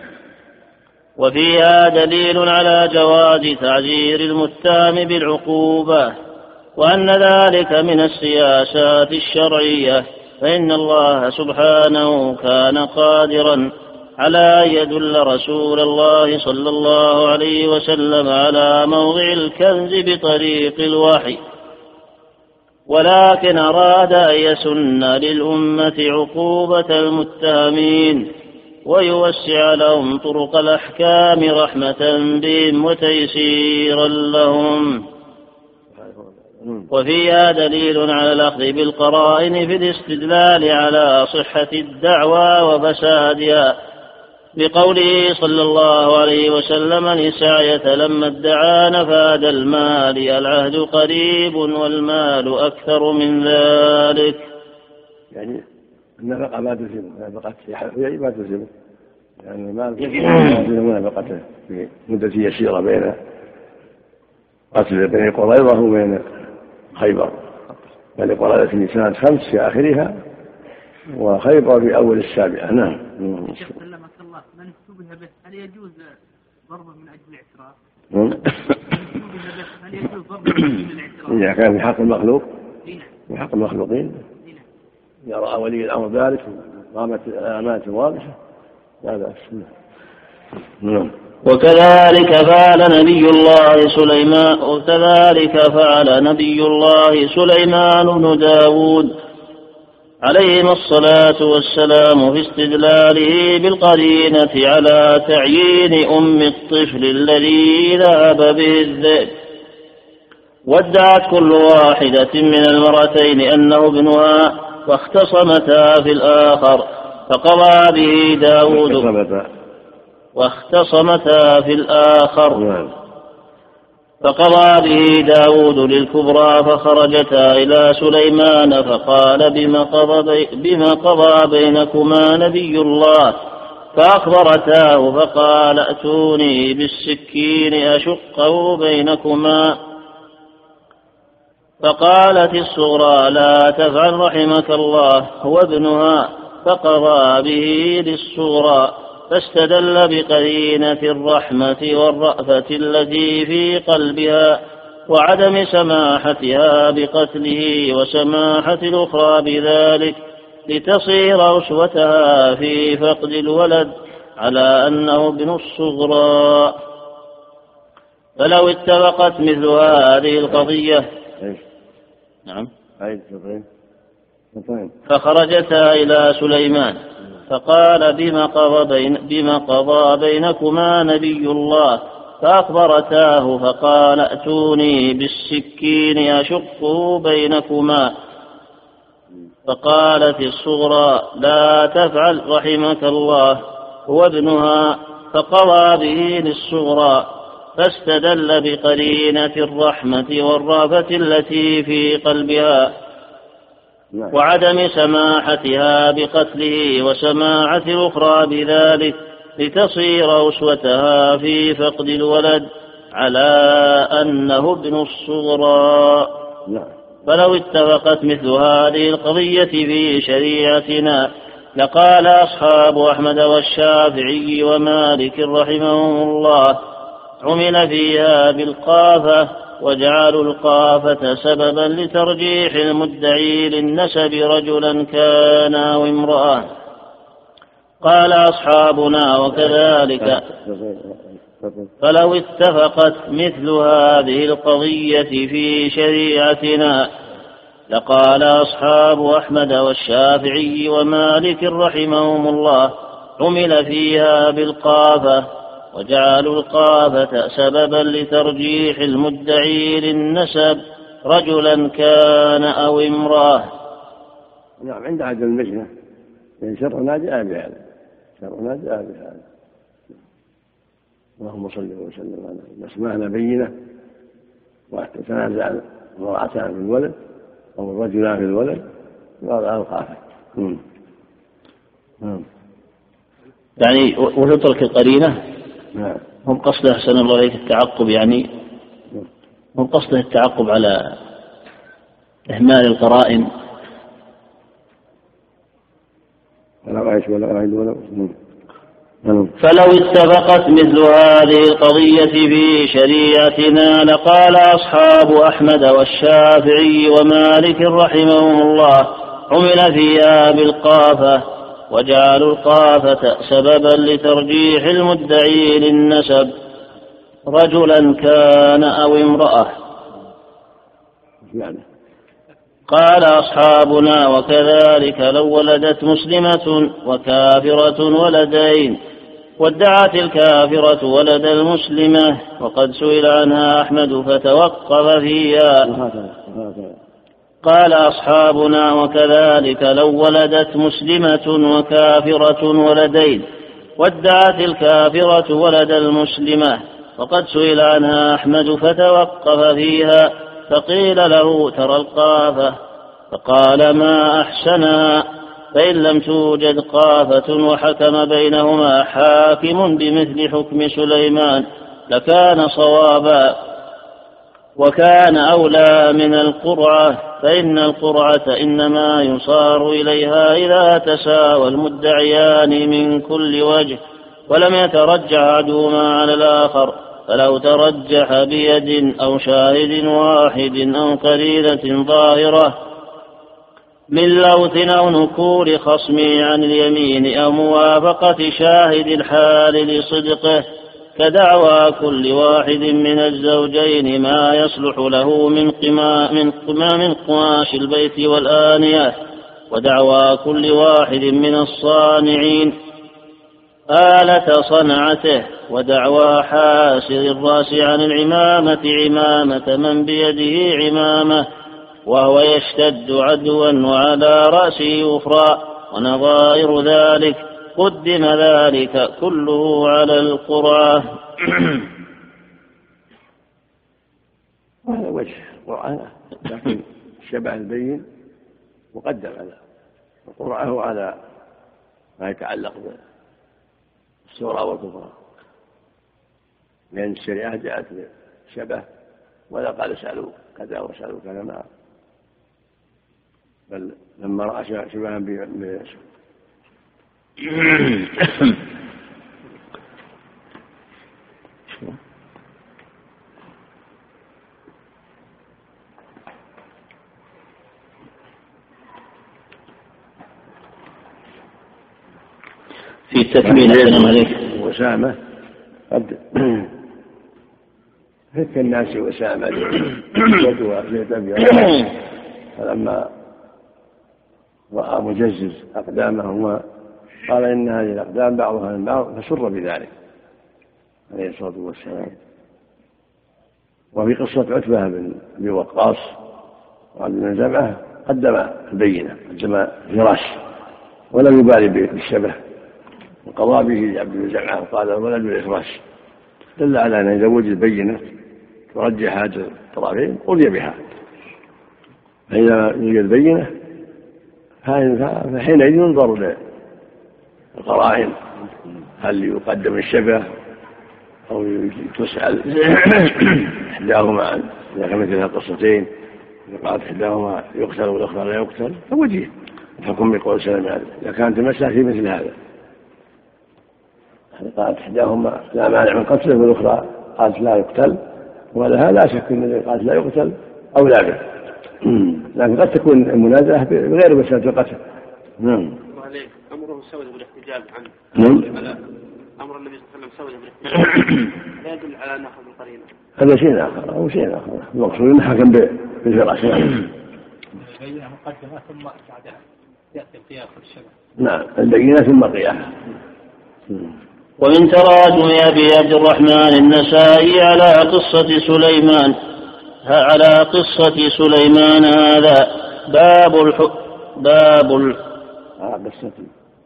وفيها دليل على جواز تعزير المتهم بالعقوبة وأن ذلك من السياسات الشرعية. فإن الله سبحانه كان قادرا على أن يدل رسول الله صلى الله عليه وسلم على موضع الكنز بطريق الوحي. ولكن أراد أن يسن للأمة عقوبة المتهمين ويوسع لهم طرق الأحكام رحمة بهم وتيسيرا لهم. وفيها دليل على الأخذ بالقرائن في الاستدلال على صحة الدعوى وفسادها. بقوله صلى الله عليه وسلم نساية لما ادعى نفاد المال العهد قريب والمال أكثر من ذلك. يعني النفقة ما تلزم نفقة هي ما تلزم. يعني المال يلزم نفقته في مدة يسيرة بين قتل بني قريظة وبين خيبر. بني قريظة النساء خمس في آخرها وخيبر في أول السابعة. نعم. شبه به هل يجوز ضربه من أجل الاعتراف؟ هل يجوز ضربه من أجل الاعتراف؟ إذا كان في حق المخلوق. في حق المخلوقين. إذا رأى ولي الأمر ذلك وقامت الأمانة واضحه لا باس نعم. وكذلك فعل نبي الله سليمان وكذلك فعل نبي الله سليمان بن داود عليهما الصلاة والسلام في استدلاله بالقرينة على تعيين أم الطفل الذي ذهب به الذئب. وادعت كل واحدة من المرأتين أنه ابنها واختصمتا في الآخر فقضى به داود. واختصمتا في الآخر. نعم. فقضى به داود للكبرى فخرجتا إلى سليمان فقال بما قضى, بما قضى بينكما نبي الله؟ فأخبرتاه فقال ائتوني بالسكين أشقه بينكما؟ فقالت الصغرى لا تفعل رحمك الله هو ابنها. فقضى به للصغرى. فاستدل بقرينة الرحمة والرأفة التي في قلبها وعدم سماحتها بقتله وسماحة الأخرى بذلك لتصير أسوتها في فقد الولد على أنه ابن الصغرى. فلو اتفقت مثل هذه القضية. نعم. فخرجتا إلى سليمان. فقال بما قضى, بين بما قضى بينكما نبي الله؟ فأخبرتاه فقال ائتوني بالسكين أشقه بينكما. فقالت الصغرى لا تفعل رحمك الله. هو ابنها. فقضى به للصغرى. فاستدل بقرينة الرحمة والرافة التي في قلبها. وعدم سماحتها بقتله وسماعة الأخرى بذلك لتصير أسوتها في فقد الولد على أنه ابن الصغرى نعم. فلو اتفقت مثل هذه القضية في شريعتنا لقال أصحاب أحمد والشافعي ومالك رحمهم الله عمل فيها بالقافة وجعلوا القافة سببا لترجيح المدعي للنسب رجلا كان أو امرأة. قال أصحابنا وكذلك. فلو اتفقت مثل هذه القضية في شريعتنا لقال أصحاب أحمد والشافعي ومالك رحمهم الله عمل فيها بالقافة. وجعلوا القافة سببا لترجيح المدعي للنسب. رجلا كان أو امرأة. نعم عند عدم المجنة لأن شرنا جاء بهذا. شرنا جاء بهذا. اللهم صل وسلم على معنا بينة. وتنازع المرأتان في الولد أو الرجلان في الولد. وضع القافة نعم يعني وتترك القرينة؟ نعم. هم قصده أحسن الله إليك التعقب يعني هم قصده التعقب على إهمال القرائن. ولا إيش ولا اعيد ولا فلو اتفقت مثل هذه القضية في شريعتنا لقال أصحاب أحمد والشافعي ومالك رحمهم الله عمل فيها بالقافة. وجعلوا القافة سببا لترجيح المدعي للنسب رجلا كان أو امرأة. قال أصحابنا وكذلك لو ولدت مسلمة وكافرة ولدين وادعت الكافرة ولد المسلمة وقد سئل عنها أحمد فتوقف فيها. قال أصحابنا وكذلك لو ولدت مسلمة وكافرة ولدين وادعت الكافرة ولد المسلمة وقد سئل عنها أحمد فتوقف فيها فقيل له ترى القافة فقال ما أحسنها فإن لم توجد قافة وحكم بينهما حاكم بمثل حكم سليمان لكان صوابا وكان أولى من القرعة فإن القرعة إنما يصار إليها إذا تساوى المدعيان من كل وجه ولم يترجح أحدهما على الآخر فلو ترجح بيد أو شاهد واحد أو قرينة ظاهرة من لوث أو نكور خصمه عن اليمين أو موافقة شاهد الحال لصدقه كدعوى كل واحد من الزوجين ما يصلح له من قما من قما من قماش البيت والآنية. ودعوى كل واحد من الصانعين آلة صنعته. ودعوى حاسر الراس عن العمامة عمامة من بيده عمامة. وهو يشتد عدوا وعلى رأسه أخرى. ونظائر ذلك قدم ذلك كله على القرعة هذا وجه القرآن لكن الشبه البين مقدم على القرعة وعلى ما يتعلق بالصورة والكبرى لأن الشريعة جاءت بالشبه ولا قال اسألوا كذا واسألوا كذا ما. بل لما رأى شبها في تكميل عليك وسامة. قد فك الناس وسامة. جدوى في فلما رأى مجزز أقدامهما قال إن هذه الأقدام بعضها من بعض فسر بذلك عليه الصلاة والسلام. وفي قصة عتبة بن أبي وقاص وعبد بن زمعة قدم البينة قدم فراش ولم يبالي بالشبه وقضى به عبد بن زمعة وقال الولد بالإخراج دل على أن إذا وجد بينة ترجح هذه الطرفين قضي بها. فإذا يوجد بينة فحينئذ ينظر للقرائن هل يقدم الشبه أو تسأل إحداهما عن إذا كان مثل القصتين إذا قالت إحداهما يقتل والأخرى لا يقتل فوجيه الحكم بقول سلم إذا كانت المسألة في مثل هذا. قالت إحداهما لا مانع من قتله والأخرى قالت لا يقتل ولها لا شك أن الذي قالت لا يقتل أولى به. لكن قد تكون المنازعة بغير مسألة القتل. نعم. أمره سود بالاحتجاج عنه. نعم. أمر النبي صلى الله عليه وسلم سود بالاحتجاج لا يدل على أن أخذ القرينة هذا شيء آخر أو شيء آخر. المقصود أنه حكم بالفراش نعم مقدمة ثم بعدها يأتي القياس والشبه نعم البينة ثم القياس ومن تراجم أبي عبد الرحمن النسائي على قصة سليمان على قصة سليمان هذا باب الح... باب ال...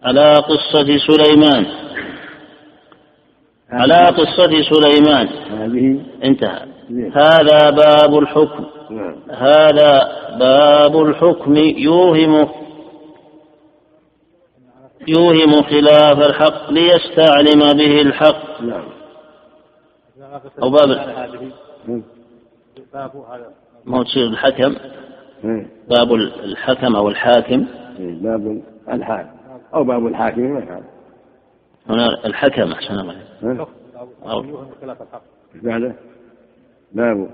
على قصة سليمان. على قصة سليمان. هذه انتهى. هذا باب الحكم. نعم. هذا باب الحكم يوهم يوهم خلاف الحق ليستعلم به الحق. نعم. أو باب ما هو تصير الحكم. إيه. باب الحكم أو الحاكم. باب الحاكم. أو باب الحاكم ما كان هنا الحكم أحسن الله بعده باب.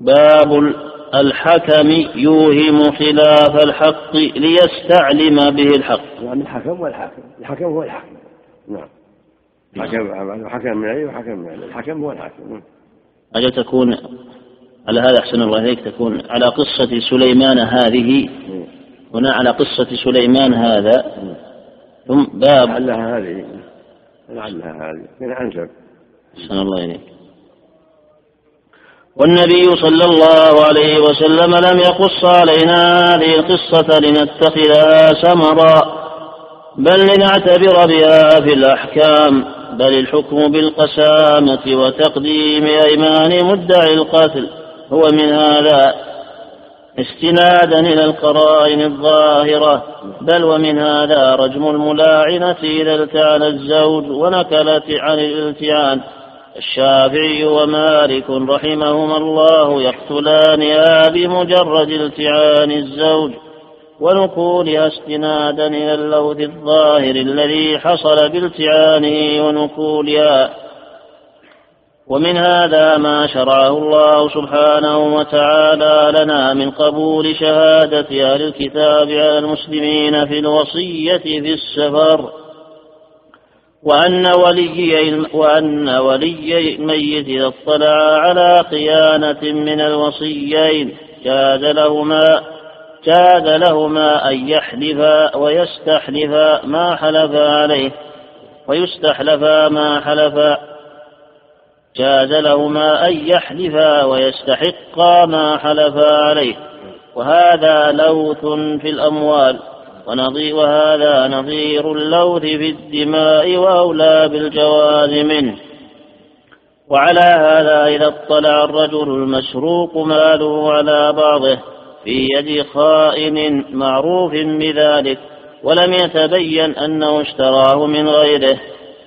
باب الحكم يوهم خلاف الحق ليستعلم به الحق. يعني الحكم والحاكم. الحكم هو الحاكم. نعم. الحكم حكم من عليه وحكم من عليه الحكم هو الحاكم. أجل تكون على هذا أحسن الله إليك تكون على قصة سليمان هذه. هنا على قصة سليمان هذا. ثم باب لعلها هذه. لعلها هذه. من أنسب أحسن الله إليك. والنبي صلى الله عليه وسلم لم يقص علينا هذه القصة لنتخذها سمرا بل لنعتبر بها في الأحكام بل الحكم بالقسامة وتقديم أيمان مدعي القتل هو من هذا استنادا إلى القرائن الظاهرة. بل ومن هذا رجم الملاعنة إذا التعن الزوج ونكلت عن الالتعان الشافعي ومالك رحمهما الله يقتلانها بمجرد التعان الزوج. ونقولها استنادا إلى اللوث الظاهر الذي حصل بالتعانه ونقولها ومن هذا ما شرعه الله سبحانه وتعالى لنا من قبول شهادة أهل الكتاب على المسلمين في الوصية في السفر وأن ولي وأن ولي الميت إذا اطلع على خيانة من الوصيين جاز لهما جاز لهما أن يحلفا ويستحلفا ما حلفا عليه ويستحلفا ما حلفا جاز لهما أن يحلفا ويستحقا ما حلفا عليه. وهذا لوث في الأموال ونظير وهذا نظير اللوث في الدماء وأولى بالجواز منه. وعلى هذا إذا اطلع الرجل المسروق ماله على بعضه في يد خائن معروف بذلك ولم يتبين أنه اشتراه من غيره.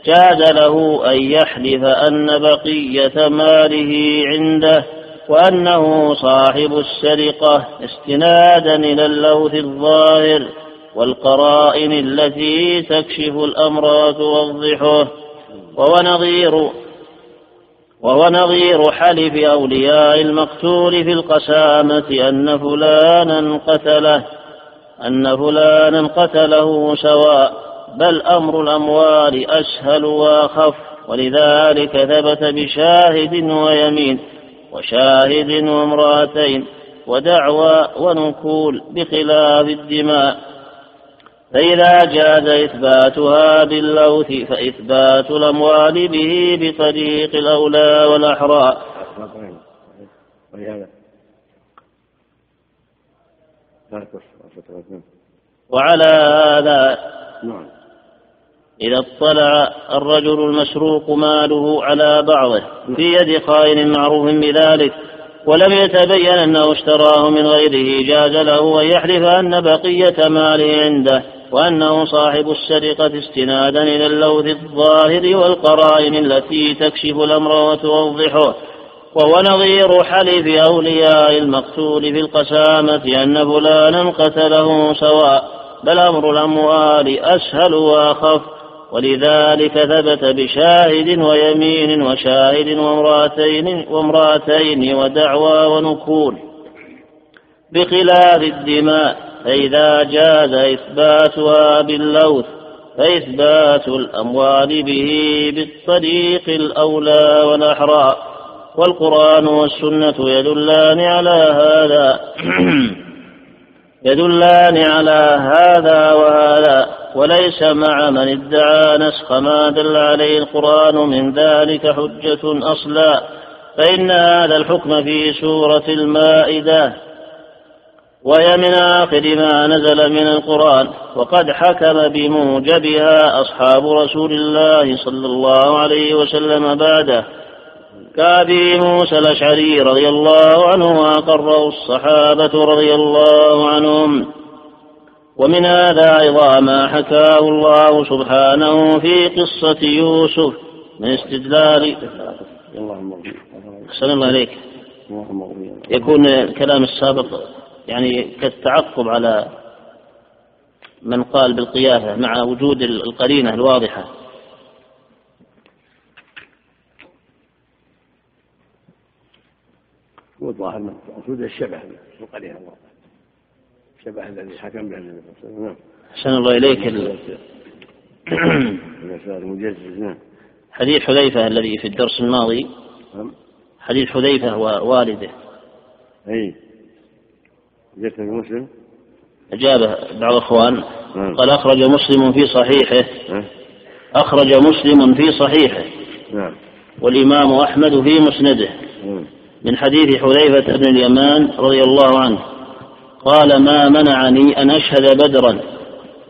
جاز له أن يحلف أن بقية ماله عنده وأنه صاحب السرقة استنادا إلى اللوث الظاهر والقرائن التي تكشف الأمر وتوضحه. وهو نظير وهو نظير حلف أولياء المقتول في القسامة أن فلانا قتله أن فلانا قتله سواء بل أمر الأموال أسهل وأخف ولذلك ثبت بشاهد ويمين وشاهد وامرأتين ودعوى ونكول بخلاف الدماء. فإذا جاز إثباتها باللوث فإثبات الأموال به بطريق الأولى والأحرى. وعلى هذا نعم. إذا اطلع الرجل المسروق ماله على بعضه في يد خائن معروف بذلك ولم يتبين أنه اشتراه من غيره جاز له أن يحلف أن بقية ماله عنده وأنه صاحب السرقة استنادا إلى اللوث الظاهر والقرائن التي تكشف الأمر وتوضحه. وهو نظير حلف أولياء المقتول في القسامة أن فلانا قتله سواء بل أمر الأموال أسهل وأخف. ولذلك ثبت بشاهد ويمين وشاهد وامرأتين وامرأتين ودعوى ونكول بخلاف الدماء فإذا جاز إثباتها باللوث فإثبات الأموال به بالطريق الأولى والأحرى. والقرآن والسنة يدلان على هذا يدلان على هذا وهذا. وليس مع من ادعى نسخ ما دل عليه القرآن من ذلك حجة أصلا فإن هذا الحكم في سورة المائدة. وهي من آخر ما نزل من القرآن وقد حكم بموجبها أصحاب رسول الله صلى الله عليه وسلم بعده. كأبي موسى الأشعري رضي الله عنه وأقره الصحابة رضي الله عنهم. ومن هذا أيضا ما حكاه الله سبحانه في قصة يوسف من استدلال أحسن الله عليك يكون الكلام السابق يعني كالتعقب على من قال بالقيافة مع وجود القرينة الواضحة. والظاهر مقصود الشبه في القرينة. الواضحة الشبه الذي حكم به النبي صلى الله عليه وسلم. أحسن الله إليك المجزز نعم. حديث حذيفة الذي في الدرس الماضي. حديث حذيفة ووالده أي. جئت مسلم؟ أجابه بعض الإخوان نعم. قال أخرج مسلم في صحيحه؟ أخرج مسلم في صحيحه. نعم. والإمام أحمد في مسنده. نعم. من حديث حذيفة بن اليمان رضي الله عنه. قال ما منعني أن أشهد بدرا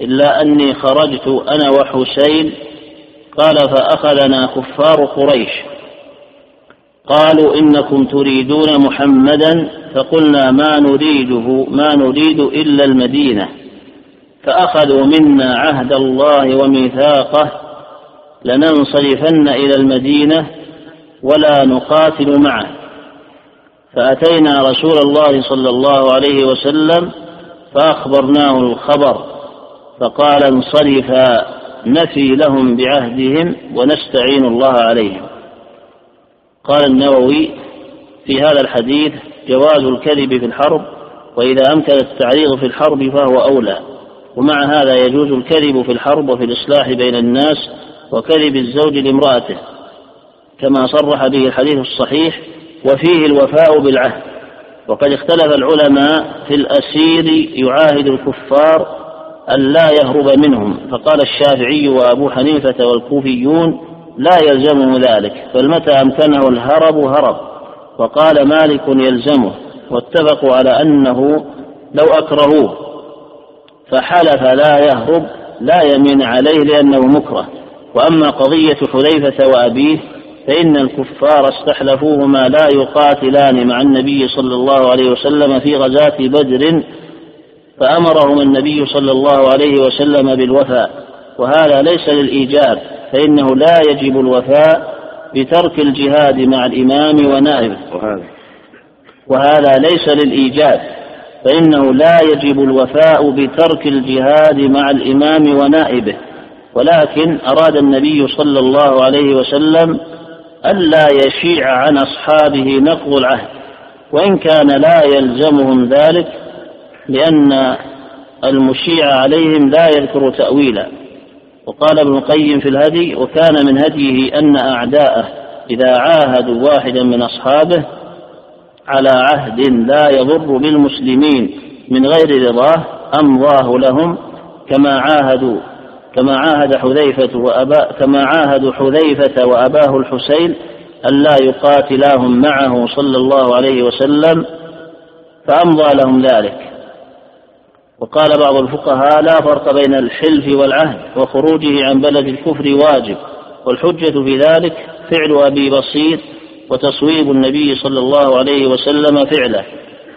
إلا أني خرجت أنا وحسين. قال فأخذنا كفار قريش. قالوا إنكم تريدون محمدا. فقلنا ما نريده ما نريد إلا المدينة. فأخذوا منا عهد الله وميثاقه. لننصرفن إلى المدينة ولا نقاتل معه. فأتينا رسول الله صلى الله عليه وسلم فأخبرناه الخبر فقال انصرفا نفي لهم بعهدهم ونستعين الله عليهم. قال النووي في هذا الحديث جواز الكذب في الحرب وإذا أمكن التعريض في الحرب فهو أولى. ومع هذا يجوز الكذب في الحرب وفي الإصلاح بين الناس وكذب الزوج لامرأته كما صرح به الحديث الصحيح وفيه الوفاء بالعهد. وقد اختلف العلماء في الأسير يعاهد الكفار أن لا يهرب منهم. فقال الشافعي وأبو حنيفة والكوفيون لا يلزمه ذلك بل متى أمكنه الهرب هرب. وقال مالك يلزمه. واتفقوا على أنه لو أكرهوه فحلف لا يهرب لا يمين عليه لأنه مكره. وأما قضية حذيفة وأبيه فإن الكفار استحلفوهما لا يقاتلان مع النبي صلى الله عليه وسلم في غزاة بدر فأمرهم النبي صلى الله عليه وسلم بالوفاء وهذا ليس للإيجاب فإنه لا يجب الوفاء بترك الجهاد مع الإمام ونائبه وهذا. وهذا ليس للإيجاب فإنه لا يجب الوفاء بترك الجهاد مع الإمام ونائبه ولكن أراد النبي صلى الله عليه وسلم ألا يشيع عن أصحابه نقض العهد وإن كان لا يلزمهم ذلك لأن المشيع عليهم لا يذكر تأويلا. وقال ابن القيم في الهدي وكان من هديه أن أعداءه إذا عاهدوا واحدا من أصحابه على عهد لا يضر بالمسلمين من غير رضاه أمضاه لهم كما عاهدوا كما عاهد حذيفة وأبا كما عاهدوا حذيفة وأباه الحسين ألا يقاتلاهم معه صلى الله عليه وسلم فأمضى لهم ذلك. وقال بعض الفقهاء لا فرق بين الحلف والعهد وخروجه عن بلد الكفر واجب والحجة في ذلك فعل أبي بصير وتصويب النبي صلى الله عليه وسلم فعله.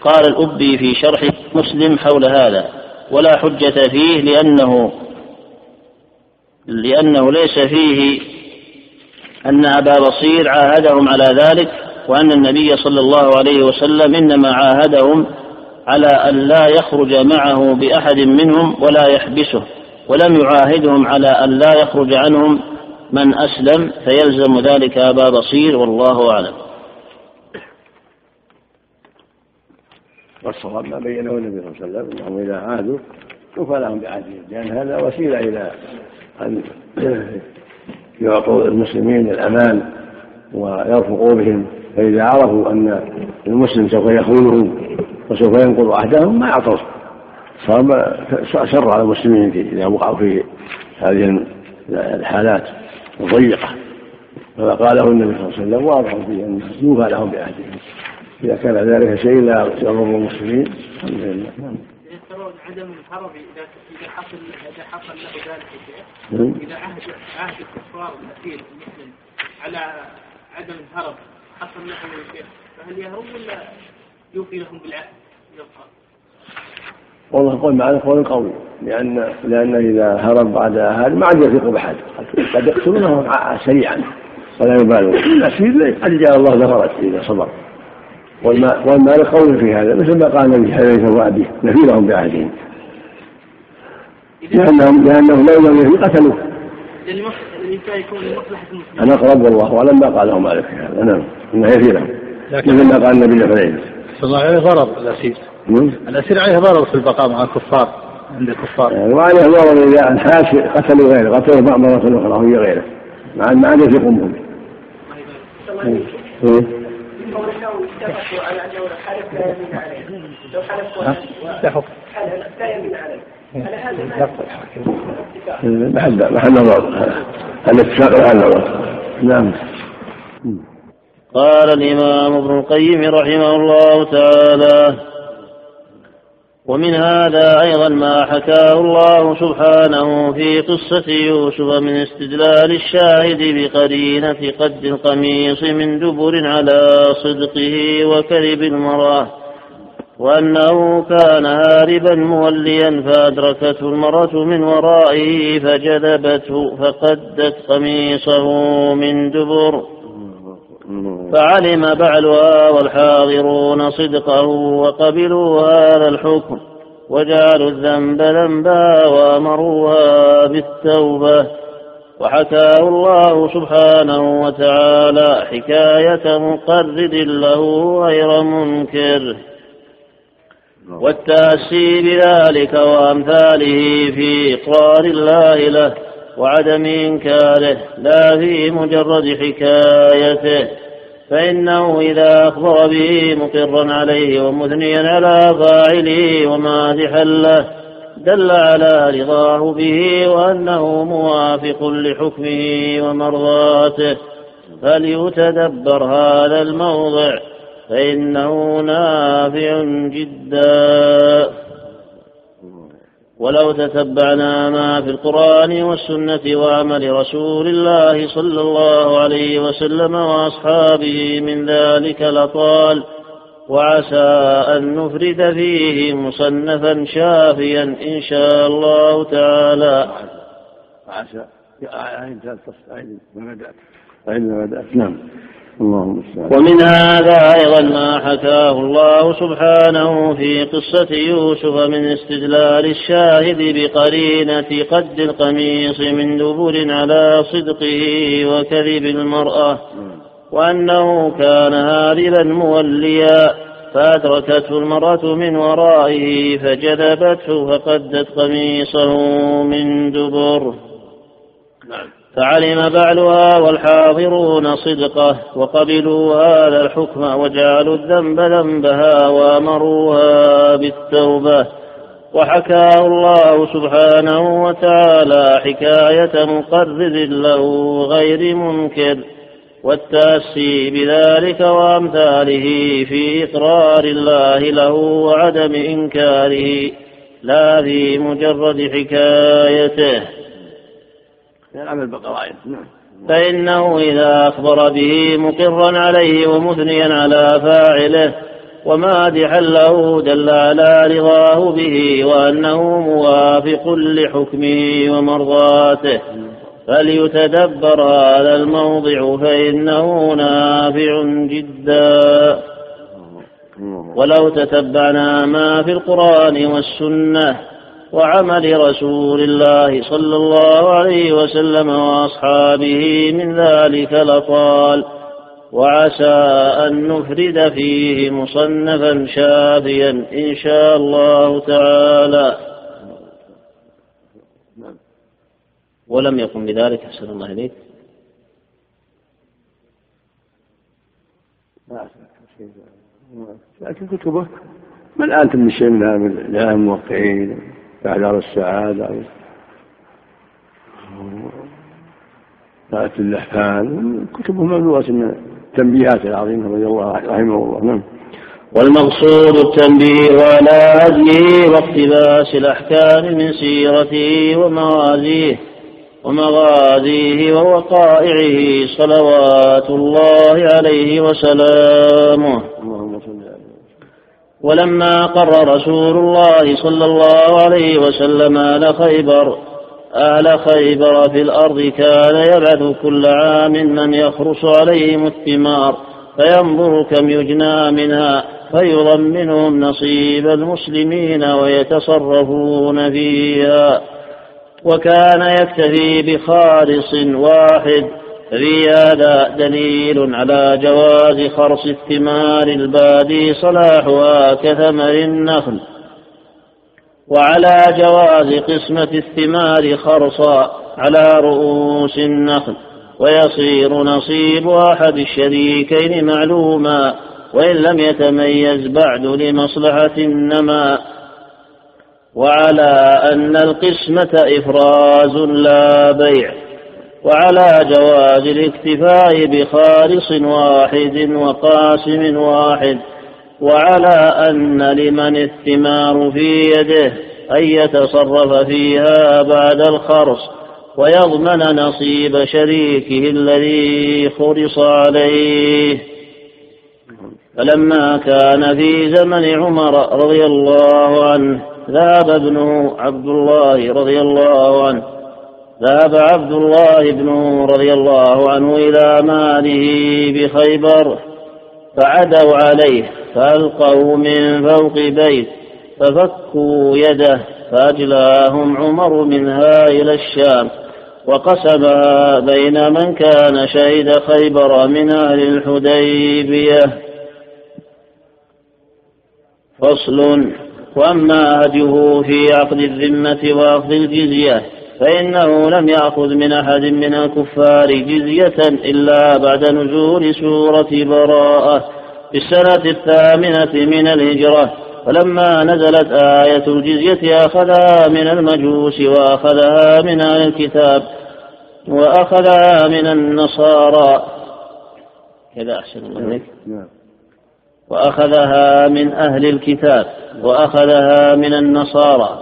قال الأبي في شرح مسلم حول هذا ولا حجة فيه لأنه لأنه ليس فيه أن أبا بصير عاهدهم على ذلك وأن النبي صلى الله عليه وسلم إنما عاهدهم على أن لا يخرج معه بأحد منهم ولا يحبسه ولم يعاهدهم على أن لا يخرج عنهم من أسلم فيلزم ذلك أبا بصير والله أعلم. والصواب ما بينه النبي صلى الله عليه وسلم إنهم إذا عادوا كفى لهم بعهدهم لأن هذا وسيلة إلى أن يعطوا المسلمين الأمان ويرفقوا بهم فإذا عرفوا أن المسلم سوف يخونهم وسوف ينقض عهدهم ما أعطوه. صار شر على المسلمين إذا وقعوا في هذه الحالات الضيقة. كما قاله النبي صلى الله عليه وسلم واضح فيه أن يوفى لهم بعهدهم. إذا كان ذلك شيء لا يضر المسلمين الحمد لله. عدم الحرب إذا إذا حصل إذا حصل له ذلك نعم. إذا عهد عهد الكفار الاسير المسلم على عدم الهرب حصل له شيء فهل يهرب ولا يوفي لهم بالعهد؟ والله قول معنى قول قوي لأن لأن إذا هرب بعد هذا ما عاد يثق بأحد قد يقتلونه سريعا ولا يبالون الأسير قد جاء الله ذكرت إذا صبر والمال قول في هذا مثل ما قال النبي حذيفه وابيه نفيرهم بعهدهم. لانهم لأنهم لو لم يفي قتلوه أنا أقرب والله أعلم ما قاله مالك في هذا. نعم. إنه يفيرهم مثل ما قال النبي لحذيفه صلى الله عليه ضرر الأسير. الأسير عليه ضرر في البقاء مع الكفار عند الكفار. يعني وعليه ضرر إذا انحاش قتلوا غيره قتلوا بعض مرة أخرى وهي غيره مع ما عاد يثقون بهم نعم قال الإمام ابن القيم رحمه الله تعالى ومن هذا أيضا ما حكاه الله سبحانه في قصة يوسف من استدلال الشاهد بقرينة قد القميص من دبر على صدقه وكذب المرأة وأنه كان هاربا موليا فأدركته المرأة من ورائه فجذبته فقدت قميصه من دبر. فعلم بعلها والحاضرون صدقه وقبلوا هذا الحكم وجعلوا الذنب ذنبا وأمروها بالتوبة وحكاه الله سبحانه وتعالى حكاية مقرد له غير منكر والتأسي بذلك وأمثاله في إقرار الله له وعدم إنكاره لا في مجرد حكايته فإنه إذا أخبر به مقرا عليه ومثنيا على فاعله ومادحا له دل على رضاه به وأنه موافق لحكمه ومرضاته. فليتدبر هذا الموضع فإنه نافع جدا. ولو تتبعنا ما في القرآن والسنة وعمل رسول الله صلى الله عليه وسلم وأصحابه من ذلك لطال وعسى أن نفرد فيه مصنفا شافيا إن شاء الله تعالى. وعسى أين ما بدأت. أين ما بدأت. نعم. ومن هذا أيضا ما حكاه الله سبحانه في قصة يوسف من استدلال الشاهد بقرينة قد القميص من دبر على صدقه وكذب المرأة وأنه كان هاربا موليا فأدركته المرأة من ورائه فجذبته فقدت قميصه من دبر. نعم. فعلم بعلها والحاضرون صدقه وقبلوا هذا الحكم وجعلوا الذنب ذنبها وأمروها بالتوبة. وحكاه الله سبحانه وتعالى حكاية مقرر له غير منكر. والتأسي بذلك وأمثاله في إقرار الله له وعدم إنكاره. لا في مجرد حكايته. العمل بقرائن نعم. فإنه إذا أخبر به مقرا عليه ومثنيا على فاعله ومادحا له دل على رضاه به وأنه موافق لحكمه ومرضاته. فليتدبر هذا الموضع فإنه نافع جدا. ولو تتبعنا ما في القرآن والسنة وعمل رسول الله صلى الله عليه وسلم وأصحابه من ذلك لطال وعسى أن نفرد فيه مصنفا شافيا إن شاء الله تعالى. ولم يقم بذلك أحسن الله إليك. لكن كتبه من آنت من شيء من الموقعين أعذار السعادة. ذات اللحفان كتبه مملوءة من التنبيهات العظيمة رضي الله رحمه الله. نعم. والمقصود التنبيه على هديه واقتباس الأحكام من سيرته ومغازيه ومغازيه ووقائعه صلوات الله عليه وسلامه. ولما قر رسول الله صلى الله عليه وسلم أهل خيبر أهل خيبر في الأرض كان يبعث كل عام من يخرص عليهم الثمار فينظر كم يجنى منها فيضمنهم نصيب المسلمين ويتصرفون فيها. وكان يكتفي بخالص واحد في هذا دليل على جواز خرص الثمار البادي صلاحها كثمر النخل. وعلى جواز قسمة الثمار خرصا على رؤوس النخل. ويصير نصيب أحد الشريكين معلوما وإن لم يتميز بعد لمصلحة النماء وعلى أن القسمة إفراز لا بيع. وعلى جواز الاكتفاء بخالص واحد وقاسم واحد وعلى أن لمن الثمار في يده أن يتصرف فيها بعد الخرص ويضمن نصيب شريكه الذي خرص عليه. فلما كان في زمن عمر رضي الله عنه ذهب ابنه عبد الله رضي الله عنه ذهب عبد الله بن رضي الله عنه إلى ماله بخيبر فعدوا عليه فألقوا من فوق بيت ففكوا يده فأجلاهم عمر منها إلى الشام وقسمها بين من كان شهد خيبر من أهل الحديبية. فصل وأما هديه في عقد الذمة وأخذ الجزية. فإنه لم يأخذ من أحد من الكفار جزية إلا بعد نزول سورة براءة في السنة الثامنة من الهجرة ولما نزلت آية الجزية أخذها من المجوس وأخذها من أهل الكتاب وأخذها من النصارى. كذا أحسن الله نعم. وأخذها من أهل الكتاب وأخذها من النصارى.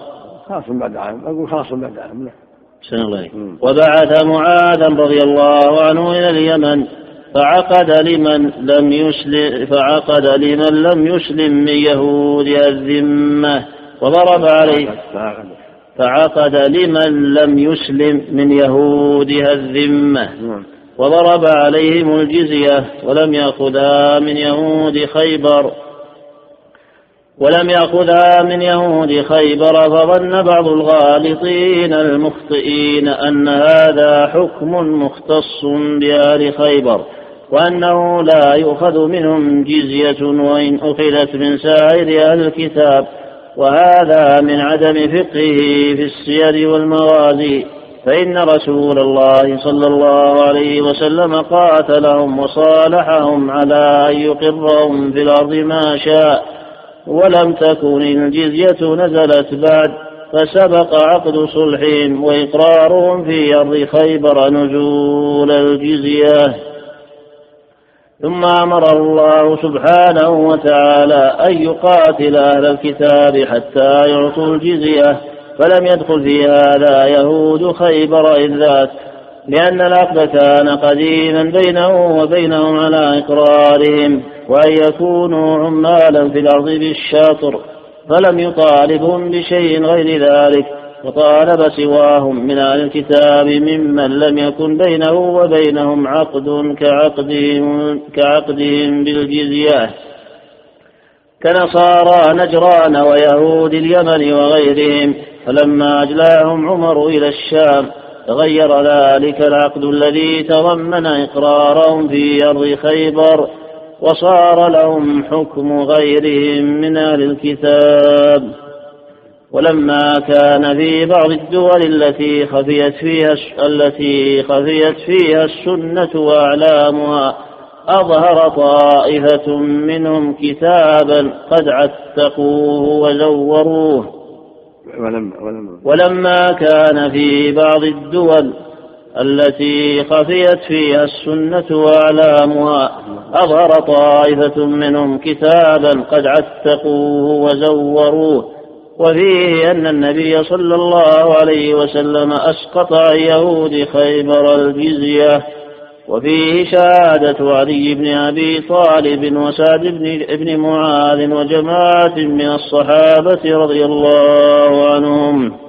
خاص بعد عام أقول خاص بعد عام وبعث معاذا رضي الله عنه إلى اليمن فعقد لمن لم يسلم فعقد لمن لم يسلم من يهود الذمة وضرب عليه فعقد لمن لم يسلم من يهودها الذمة وضرب عليهم الجزية ولم يأخذها من يهود خيبر. ولم يأخذها من يهود خيبر فظن بعض الغالطين المخطئين أن هذا حكم مختص بآل خيبر وأنه لا يؤخذ منهم جزية وإن أخذت من سائر أهل الكتاب وهذا من عدم فقهه في السير والمغازي فإن رسول الله صلى الله عليه وسلم قاتلهم وصالحهم على أن يقرهم في الأرض ما شاء ولم تكن الجزية نزلت بعد فسبق عقد صلحهم وإقرارهم في أرض خيبر نزول الجزية. ثم أمر الله سبحانه وتعالى أن يقاتل أهل الكتاب حتى يعطوا الجزية فلم يدخل في هذا يهود خيبر إذ ذات لأن العقد كان قديما بينه وبينهم على إقرارهم. وأن يكونوا عمالا في الأرض بالشاطر فلم يطالبهم بشيء غير ذلك وطالب سواهم من أهل الكتاب ممن لم يكن بينه وبينهم عقد كعقدهم, كعقدهم بالجزية. كنصارى نجران ويهود اليمن وغيرهم فلما أجلاهم عمر إلى الشام تغير ذلك العقد الذي تضمن إقرارهم في أرض خيبر. وصار لهم حكم غيرهم من أهل الكتاب. ولما كان في بعض الدول التي خفيت فيها التي خفيت فيها السنة وأعلامها أظهر طائفة منهم كتابا قد عتقوه وزوروه. ولما, ولما, ولما كان في بعض الدول التي خفيت فيها السنة وأعلامها أظهر طائفة منهم كتابا قد عتقوه وزوروه وفيه أن النبي صلى الله عليه وسلم أسقط عن يهود خيبر الجزية وفيه شهادة علي بن أبي طالب وسعد بن, بن معاذ وجماعة من الصحابة رضي الله عنهم.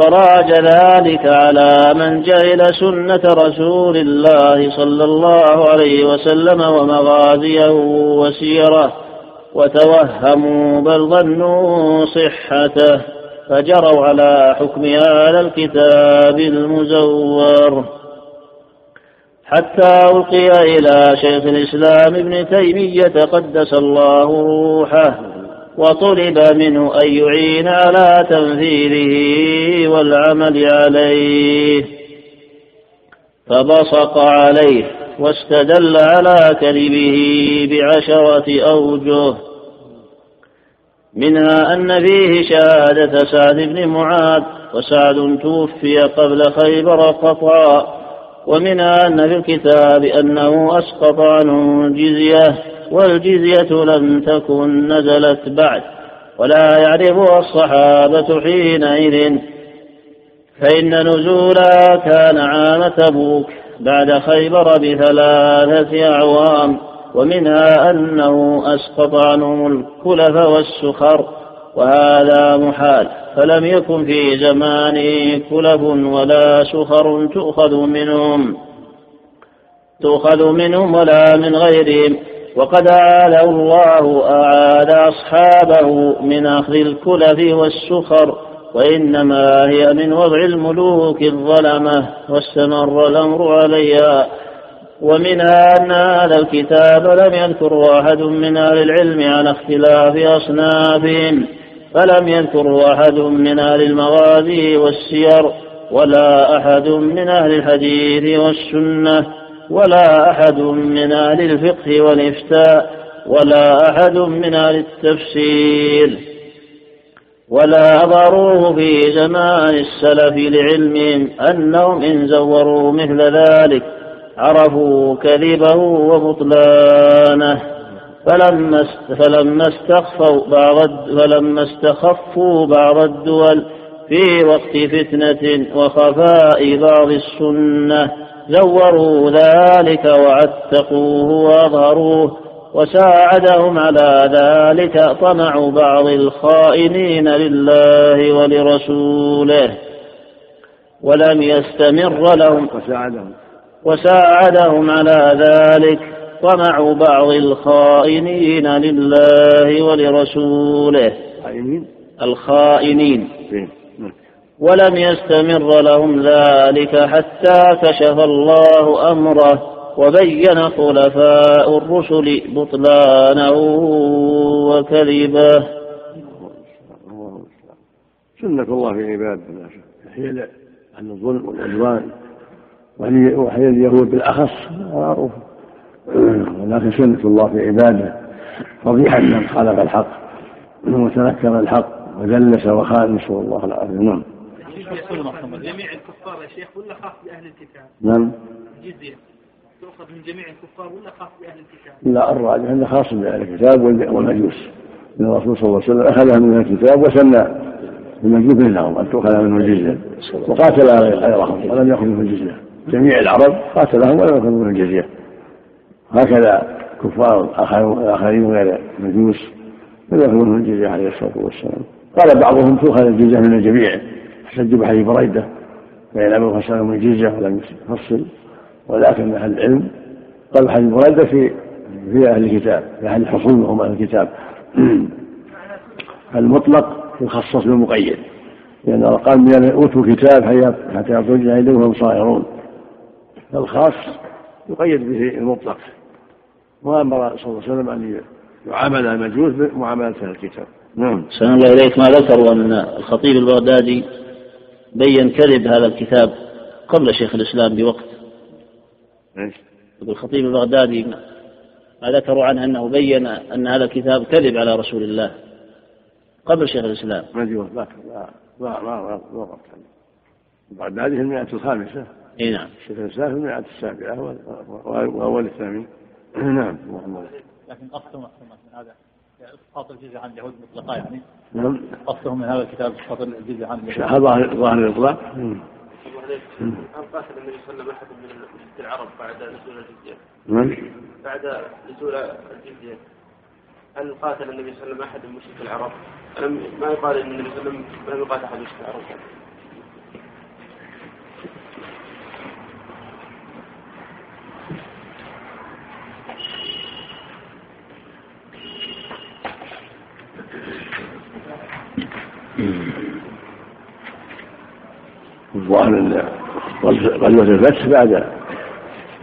فراج ذلك على من جهل سنة رسول الله صلى الله عليه وسلم ومغازيه وسيره وتوهموا بل ظنوا صحته فجروا على حكم هذا الكتاب المزور حتى ألقي إلى شيخ الإسلام ابن تيمية قدس الله روحه وطلب منه أن يعين على تنفيذه والعمل عليه. فبصق عليه واستدل على كذبه بعشرة أوجه. منها أن فيه شهادة سعد بن معاذ وسعد توفي قبل خيبر قطعا ومنها أن في الكتاب أنه أسقط عنه الجزية. والجزية لم تكن نزلت بعد ولا يعرفها الصحابة حينئذ. فإن نزولها كان عام تبوك بعد خيبر بثلاثة أعوام ومنها أنه أسقط عنهم الكلف والسخر وهذا محال. فلم يكن في زمانه كلب ولا سخر تؤخذ منهم تؤخذ منهم ولا من غيرهم. وقد أعاد الله أعاد أصحابه من أخذ الكلف والسخر وإنما هي من وضع الملوك الظلمة واستمر الأمر عليها. ومنها أن هذا الكتاب لم يذكر واحد من أهل العلم على اختلاف أصنافهم فلم يذكر أحد من أهل المغازي والسير ولا أحد من أهل الحديث والسنة. ولا أحد من أهل الفقه والإفتاء ولا أحد من أهل التفسير. ولا أظهروه في زمان السلف لعلمهم أنهم إن زوروا مثل ذلك عرفوا كذبه وبطلانه. فلما فلما استخفوا بعض فلما استخفوا بعض الدول في وقت فتنة وخفاء بعض السنة زوروا ذلك وعتقوه وأظهروه وساعدهم على ذلك طمع بعض الخائنين لله ولرسوله ولم يستمر لهم وساعدهم. وساعدهم على ذلك ومع بعض الخائنين لله ولرسوله الخائنين. ولم يستمر لهم ذلك حتى كشف الله أمره وبين خلفاء الرسل بطلانه وكذبه سنة الله في عباده هي عن الظلم والعدوان وهي اليهود بالأخص معروف. ولكن سنة الله في عباده. فضيحة من خالف الحق وتنكر الحق ودلس وخان نسأل الله العافية نعم. جميع الكفار يا شيخ ولا خاص بأهل الكتاب؟ نعم. الجزية تؤخذ من جميع الكفار ولا خاص بأهل الكتاب؟ لا الراجح أنه خاص بأهل الكتاب والمجوس. إن الرسول صلى الله عليه وسلم أخذها من الكتاب وسمى المجوس لهم أن تؤخذ منه الجزيه وقاتل غيرهم ولم يأخذ منه الجزيه جميع العرب قاتلهم ولم ياخذوا منه الجزيه هكذا كفار آخرين غير المجوس لم ياخذوا منه الجزيه عليه الصلاة والسلام. قال بعضهم تؤخذ الجزية من الجميع. احتج بحديث بريدة فإن أبوا فسألهم الجزية ولم يفصل ولكن أهل العلم قال حديث بريدة في في أهل الكتاب في أهل الحصول وهم أهل الكتاب. المطلق يخصص بالمقيد لأن قال من أوتوا كتاب حتى يعطوا الجاهلين وهم صائرون الخاص يقيد به المطلق. وأمر صلى الله عليه وسلم أن يعامل المجوس بمعاملة الكتاب. نعم. سلام الله إليك. ما ذكروا أن الخطيب البغدادي بين كذب هذا الكتاب قبل شيخ الإسلام بوقت. إيش؟ الخطيب البغدادي ما ذكروا عنه أنه بين أن هذا الكتاب كذب على رسول الله قبل شيخ الإسلام. ما لا لا ما ما ما بعد هذه المئة الخامسة. إي نعم. شيخ الإسلام في المئة السابعة وأول الثامن نعم. لكن قصدهم من هذا. اسقاط الجزية عن اليهود مطلقا يعني. نعم. قصدهم من هذا الكتاب اسقاط الجزية عن اليهود. ظاهر ظاهر الإطلاق. هل قاتل النبي صلى الله عليه وسلم أحد من العرب بعد نزول الجزية؟ نعم. بعد نزول الجزية. هل قاتل النبي صلى الله عليه وسلم أحد من مشرك العرب؟ ألم ما يقال إن النبي صلى الله عليه وسلم لم يقاتل أحد من مشرك العرب؟ الظاهر غزوة الفتح بعد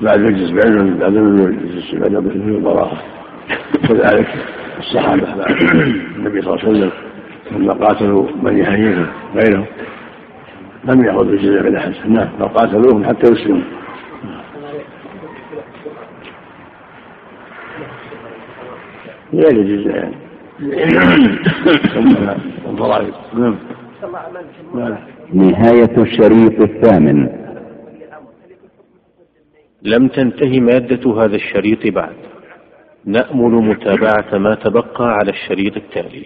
بعد مجلس بعلم بعد مجلس بعد مجلس البراءة وكذلك الصحابة بعد النبي صلى الله عليه وسلم لما قاتلوا بني حنيفة غيرهم لم يأخذوا الجزية من أحد. نعم بل قاتلوهم حتى يسلموا. غير الجزية يعني. نهاية الشريط الثامن. لم تنتهي مادة هذا الشريط بعد. نأمل متابعة ما تبقى على الشريط التالي.